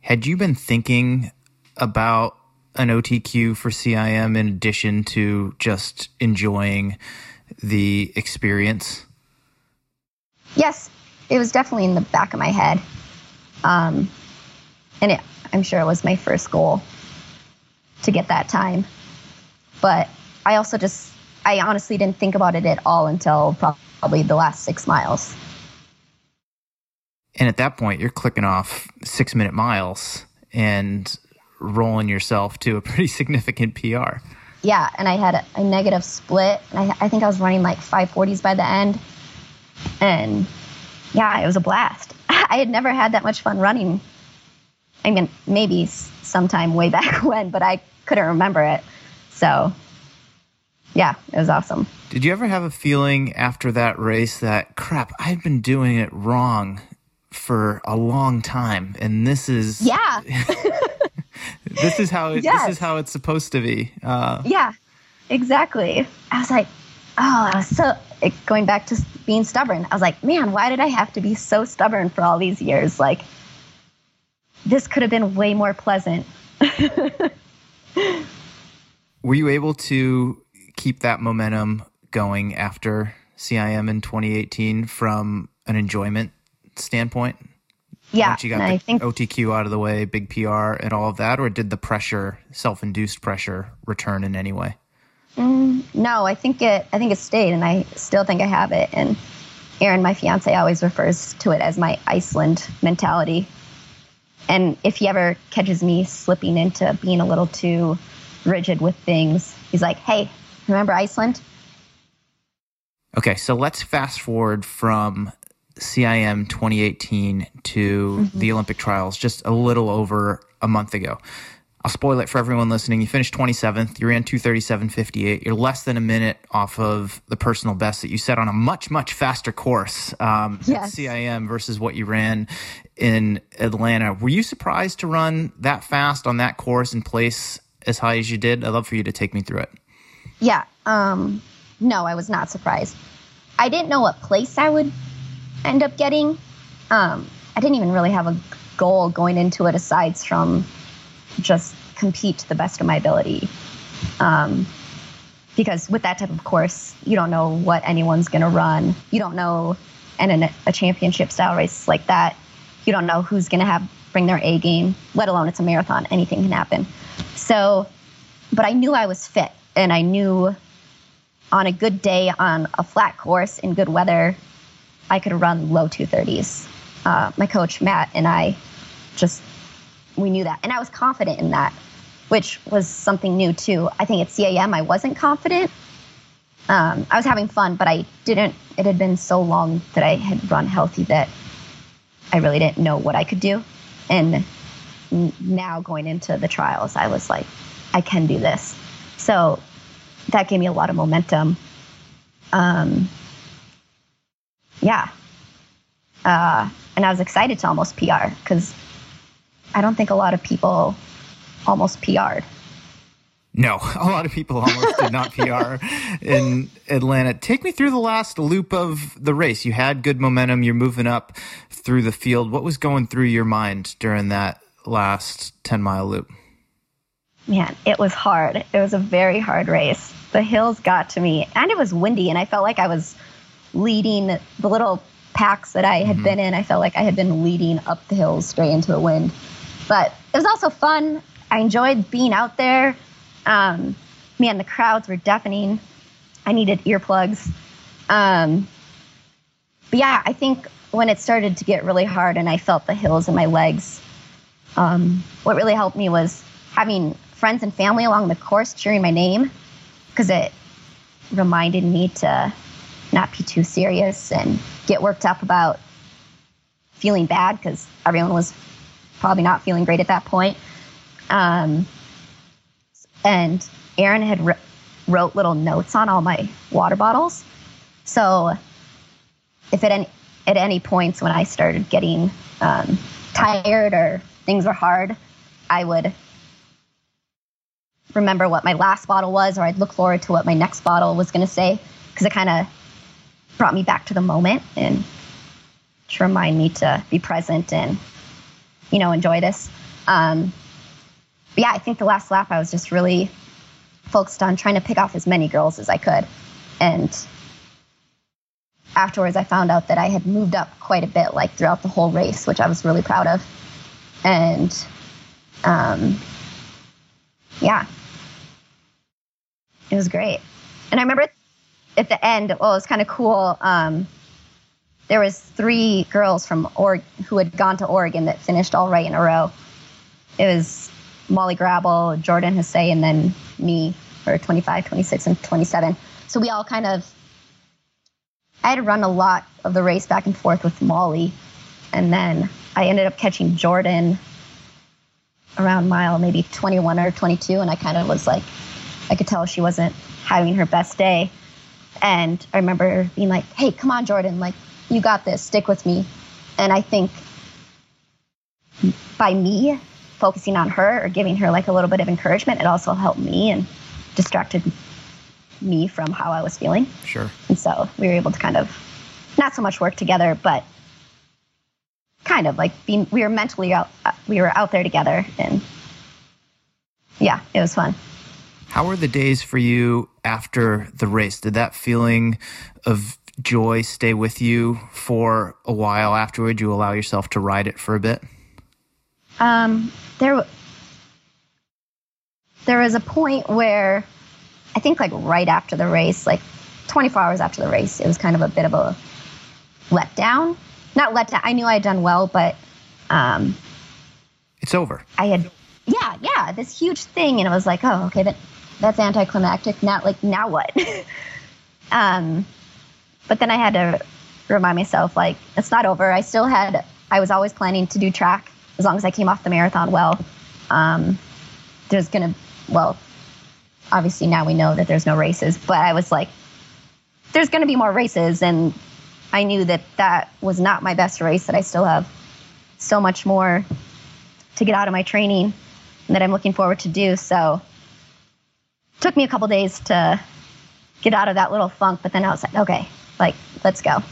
[SPEAKER 2] Had you been thinking about an OTQ for CIM in addition to just enjoying the experience?
[SPEAKER 1] Yes, it was definitely in the back of my head. Um, and it, I'm sure it was my first goal to get that time. But I also just, I honestly didn't think about it at all until probably the last six miles.
[SPEAKER 2] And at that point, you're clicking off six minute miles. And rolling yourself to a pretty significant PR.
[SPEAKER 1] Yeah, and I had a, a negative split. And I, I think I was running like 540s by the end. And yeah, it was a blast. I had never had that much fun running. I mean, maybe sometime way back when, but I couldn't remember it. So yeah, it was awesome.
[SPEAKER 2] Did you ever have a feeling after that race that crap, I've been doing it wrong for a long time and this is
[SPEAKER 1] Yeah.
[SPEAKER 2] This is how it, yes. this is how it's supposed to be.
[SPEAKER 1] Uh, yeah, exactly. I was like, oh, I was so going back to being stubborn. I was like, man, why did I have to be so stubborn for all these years? Like, this could have been way more pleasant.
[SPEAKER 2] Were you able to keep that momentum going after CIM in 2018 from an enjoyment standpoint?
[SPEAKER 1] Yeah,
[SPEAKER 2] once you got the I think, OTQ out of the way, big PR, and all of that, or did the pressure, self-induced pressure, return in any way?
[SPEAKER 1] Mm, no, I think it. I think it stayed, and I still think I have it. And Aaron, my fiance, always refers to it as my Iceland mentality. And if he ever catches me slipping into being a little too rigid with things, he's like, "Hey, remember Iceland?"
[SPEAKER 2] Okay, so let's fast forward from CIM 2018 to mm-hmm. the Olympic trials just a little over a month ago. I'll spoil it for everyone listening. You finished 27th. You ran 237.58. You're less than a minute off of the personal best that you set on a much, much faster course um,
[SPEAKER 1] yes.
[SPEAKER 2] at CIM versus what you ran in Atlanta. Were you surprised to run that fast on that course and place as high as you did? I'd love for you to take me through it.
[SPEAKER 1] Yeah. Um, no, I was not surprised. I didn't know what place I would end up getting. Um, I didn't even really have a goal going into it aside from just compete to the best of my ability. Um, because with that type of course, you don't know what anyone's going to run. You don't know, and in a championship style race like that, you don't know who's going to have bring their A game. Let alone it's a marathon; anything can happen. So, but I knew I was fit, and I knew on a good day on a flat course in good weather, I could run low 230s. Uh, my coach Matt and I just we knew that. And I was confident in that, which was something new too. I think at CIM, I wasn't confident. Um, I was having fun, but I didn't, it had been so long that I had run healthy that I really didn't know what I could do. And now going into the trials, I was like, I can do this. So that gave me a lot of momentum. Um, yeah. Uh, and I was excited to almost PR because I don't think a lot of people almost PR'd.
[SPEAKER 2] No, a lot of people almost did not PR in Atlanta. Take me through the last loop of the race. You had good momentum. You're moving up through the field. What was going through your mind during that last 10 mile loop?
[SPEAKER 1] Man, it was hard. It was a very hard race. The hills got to me, and it was windy, and I felt like I was leading the little packs that I had mm-hmm. been in. I felt like I had been leading up the hills straight into the wind. But it was also fun. I enjoyed being out there. Um, man, the crowds were deafening. I needed earplugs. Um, but yeah, I think when it started to get really hard and I felt the hills in my legs, um, what really helped me was having friends and family along the course cheering my name because it reminded me to not be too serious and get worked up about feeling bad because everyone was probably not feeling great at that point. Um, and Aaron had r- wrote little notes on all my water bottles. So if at any at any points when I started getting um, tired or things were hard, I would remember what my last bottle was, or I'd look forward to what my next bottle was going to say, because it kind of brought me back to the moment and to remind me to be present and you know, enjoy this. Um, yeah, I think the last lap I was just really focused on trying to pick off as many girls as I could. And afterwards, I found out that I had moved up quite a bit, like throughout the whole race, which I was really proud of. And um, yeah, it was great. And I remember at the end, well, it was kind of cool. Um, there was three girls from or who had gone to Oregon that finished all right in a row. It was Molly Grabill, Jordan Hasay, and then me for 25, 26, and 27. So we all kind of, I had run a lot of the race back and forth with Molly. And then I ended up catching Jordan around mile maybe 21 or 22. And I kind of was like, I could tell she wasn't having her best day. And I remember being like, hey, come on, Jordan, like, you got this, stick with me. And I think by me focusing on her or giving her like a little bit of encouragement, it also helped me and distracted me from how I was feeling.
[SPEAKER 2] Sure.
[SPEAKER 1] And so we were able to kind of not so much work together, but kind of like being we were mentally out uh, we were out there together and yeah, it was fun.
[SPEAKER 2] How were the days for you after the race? Did that feeling of joy stay with you for a while afterward? You allow yourself to ride it for a bit?
[SPEAKER 1] Um, there, there was a point where I think like right after the race, like 24 hours after the race, it was kind of a bit of a letdown. Not letdown. I knew I had done well, but um,
[SPEAKER 2] it's over.
[SPEAKER 1] I had, yeah, yeah, this huge thing, and it was like, oh, okay, that that's anticlimactic. Now, like, now what? um, but then I had to remind myself, like, it's not over. I still had, I was always planning to do track as long as I came off the marathon well. Um, there's to, well, obviously now we know that there's no races, but I was like, there's to be more races. And I knew that that was not my best race, that I still have so much more to get out of my training that I'm looking forward to do. So took me a couple days to get out of that little funk, but then I was like, okay, like, let's go.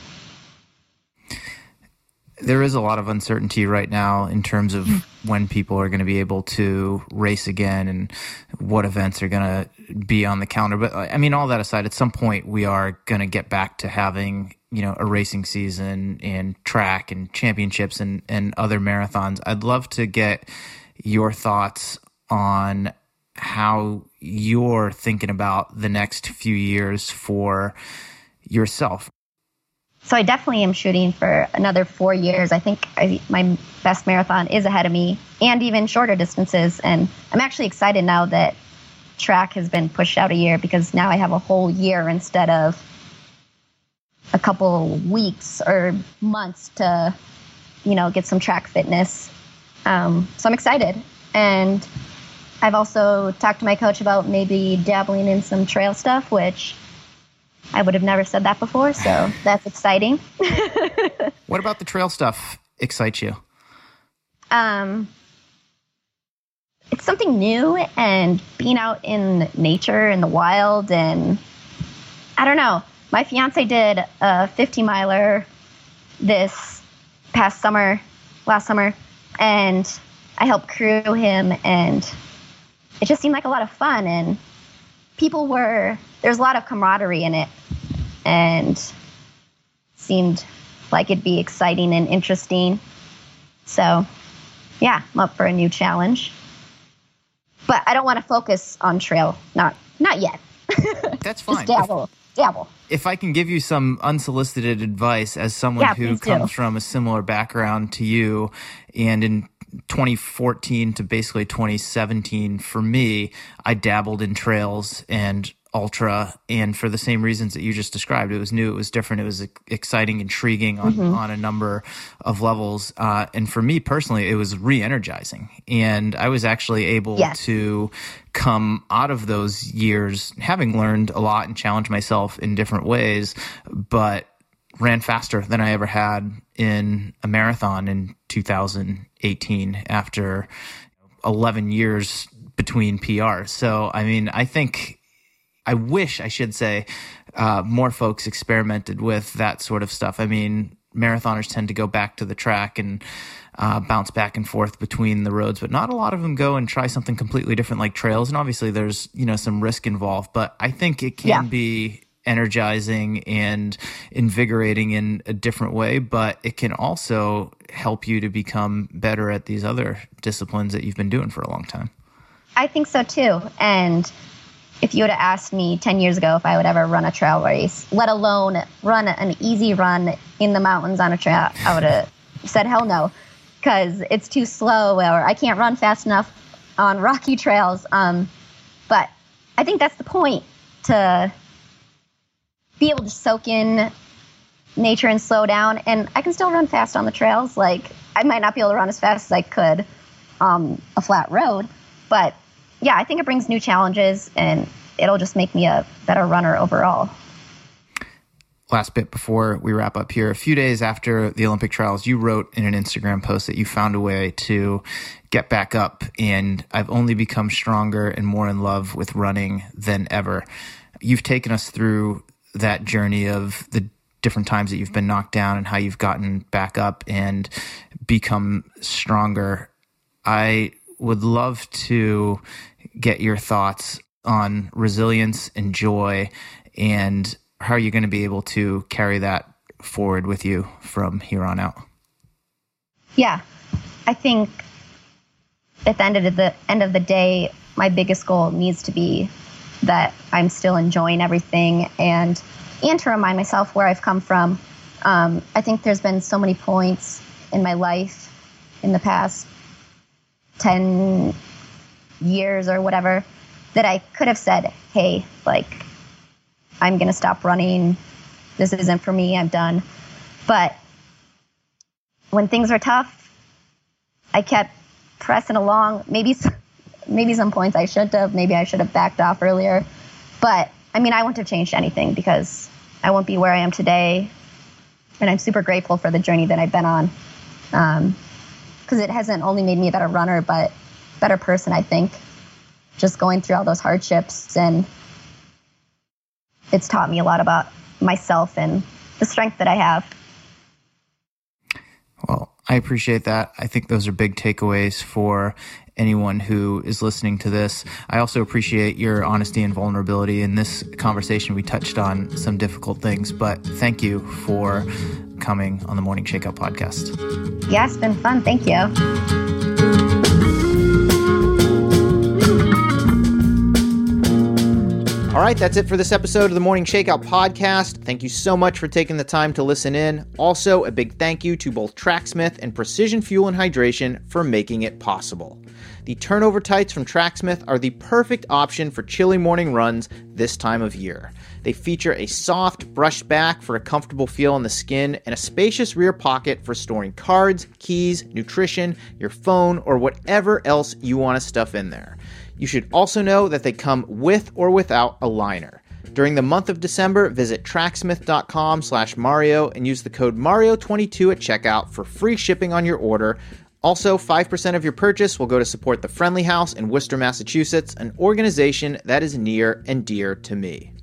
[SPEAKER 2] There is a lot of uncertainty right now in terms of hmm. when people are going to be able to race again and what events are going to be on the calendar. But I mean, all that aside, at some point we are going to get back to having you know a racing season and track and championships and and other marathons. I'd love to get your thoughts on how you're thinking about the next few years for yourself.
[SPEAKER 1] So I definitely am shooting for another four years. I think I, my best marathon is ahead of me, and even shorter distances. And I'm actually excited now that track has been pushed out a year because now I have a whole year instead of a couple weeks or months to, you know, get some track fitness. Um, so I'm excited, and I've also talked to my coach about maybe dabbling in some trail stuff, which I would have never said that before, so that's exciting.
[SPEAKER 2] what about the trail stuff excites you?
[SPEAKER 1] Um, it's something new and being out in nature in the wild and I don't know. My fiance did a 50 miler this past summer, last summer, and I helped crew him and it just seemed like a lot of fun and people were there's a lot of camaraderie in it and seemed like it'd be exciting and interesting. So, yeah, I'm up for a new challenge. But I don't want to focus on trail, not not yet.
[SPEAKER 2] That's fine.
[SPEAKER 1] Just dabble, dabble.
[SPEAKER 2] If I can give you some unsolicited advice as someone
[SPEAKER 1] yeah,
[SPEAKER 2] who comes
[SPEAKER 1] do.
[SPEAKER 2] from a similar background to you, and in 2014 to basically 2017 for me, I dabbled in trails and ultra and for the same reasons that you just described it was new it was different it was exciting intriguing on, mm-hmm. on a number of levels uh, and for me personally it was re-energizing and i was actually able yes. to come out of those years having learned a lot and challenged myself in different ways but ran faster than i ever had in a marathon in 2018 after 11 years between PR. So, I mean, I think I wish I should say uh, more folks experimented with that sort of stuff. I mean, marathoners tend to go back to the track and uh, bounce back and forth between the roads, but not a lot of them go and try something completely different like trails. And obviously, there's you know some risk involved, but I think it can yeah. be energizing and invigorating in a different way, but it can also help you to become better at these other disciplines that you've been doing for a long time.
[SPEAKER 1] I think so too. And if you would have asked me 10 years ago if I would ever run a trail race, let alone run an easy run in the mountains on a trail, I would have said hell no because it's too slow or I can't run fast enough on rocky trails. Um, but I think that's the point to be able to soak in nature and slow down. And I can still run fast on the trails. Like, I might not be able to run as fast as I could um, a flat road, but yeah, I think it brings new challenges and it'll just make me a better runner overall.
[SPEAKER 2] Last bit before we wrap up here. A few days after the Olympic trials, you wrote in an Instagram post that you found a way to get back up, and I've only become stronger and more in love with running than ever. You've taken us through that journey of the different times that you've been knocked down and how you've gotten back up and become stronger. I would love to get your thoughts on resilience and joy and how you're you going to be able to carry that forward with you from here on out?
[SPEAKER 1] Yeah, I think at the end of the end of the day, my biggest goal needs to be that I'm still enjoying everything and and to remind myself where I've come from. Um, I think there's been so many points in my life in the past 10 years or whatever that I could have said, hey, like, I'm going to stop running. This isn't for me. I'm done. But when things were tough, I kept pressing along. Maybe maybe some points I shouldn't have. Maybe I should have backed off earlier. But I mean, I wouldn't have changed anything because I won't be where I am today. And I'm super grateful for the journey that I've been on. Because um, it hasn't only made me a better runner, but better person, I think. Just going through all those hardships and it's taught me a lot about myself and the strength that I have.
[SPEAKER 2] Well, I appreciate that. I think those are big takeaways for anyone who is listening to this. I also appreciate your honesty and vulnerability. In this conversation, we touched on some difficult things, but thank you for coming on the Morning Shakeout podcast.
[SPEAKER 1] Yeah, it's been fun. Thank you.
[SPEAKER 2] All right, that's it for this episode of the Morning Shakeout podcast. Thank you so much for taking the time to listen in. Also, a big thank you to both Tracksmith and Precision Fuel and Hydration for making it possible. The turnover tights from Tracksmith are the perfect option for chilly morning runs this time of year. They feature a soft, brushed back for a comfortable feel on the skin and a spacious rear pocket for storing cards, keys, nutrition, your phone, or whatever else you want to stuff in there. You should also know that they come with or without a liner. During the month of December, visit tracksmith.com slash Mario and use the code Mario22 at checkout for free shipping on your order. Also, 5% of your purchase will go to support the Friendly House in Worcester, Massachusetts, an organization that is near and dear to me.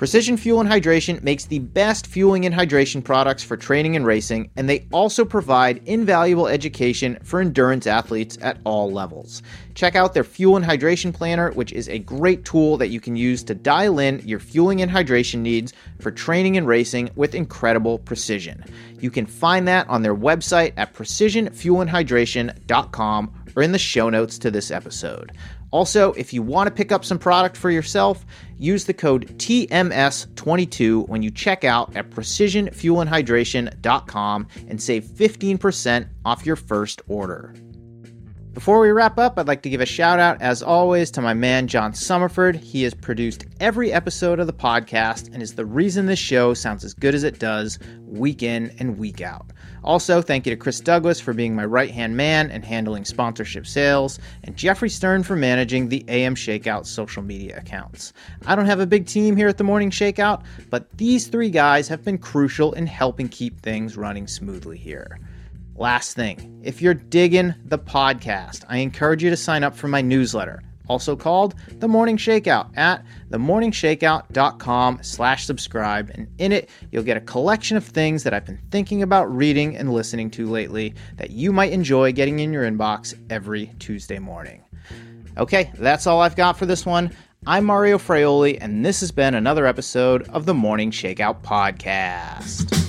[SPEAKER 2] Precision Fuel and Hydration makes the best fueling and hydration products for training and racing, and they also provide invaluable education for endurance athletes at all levels. Check out their Fuel and Hydration Planner, which is a great tool that you can use to dial in your fueling and hydration needs for training and racing with incredible precision. You can find that on their website at precisionfuelandhydration.com or in the show notes to this episode. Also, if you want to pick up some product for yourself, use the code TMS22 when you check out at precisionfuelandhydration.com and save 15% off your first order. Before we wrap up, I'd like to give a shout out, as always, to my man John Summerford. He has produced every episode of the podcast and is the reason this show sounds as good as it does week in and week out. Also, thank you to Chris Douglas for being my right hand man and handling sponsorship sales, and Jeffrey Stern for managing the AM Shakeout social media accounts. I don't have a big team here at the Morning Shakeout, but these three guys have been crucial in helping keep things running smoothly here. Last thing, if you're digging the podcast, I encourage you to sign up for my newsletter also called The Morning Shakeout at themorningshakeout.com slash subscribe. And in it, you'll get a collection of things that I've been thinking about reading and listening to lately that you might enjoy getting in your inbox every Tuesday morning. Okay, that's all I've got for this one. I'm Mario Fraioli, and this has been another episode of the Morning Shakeout Podcast.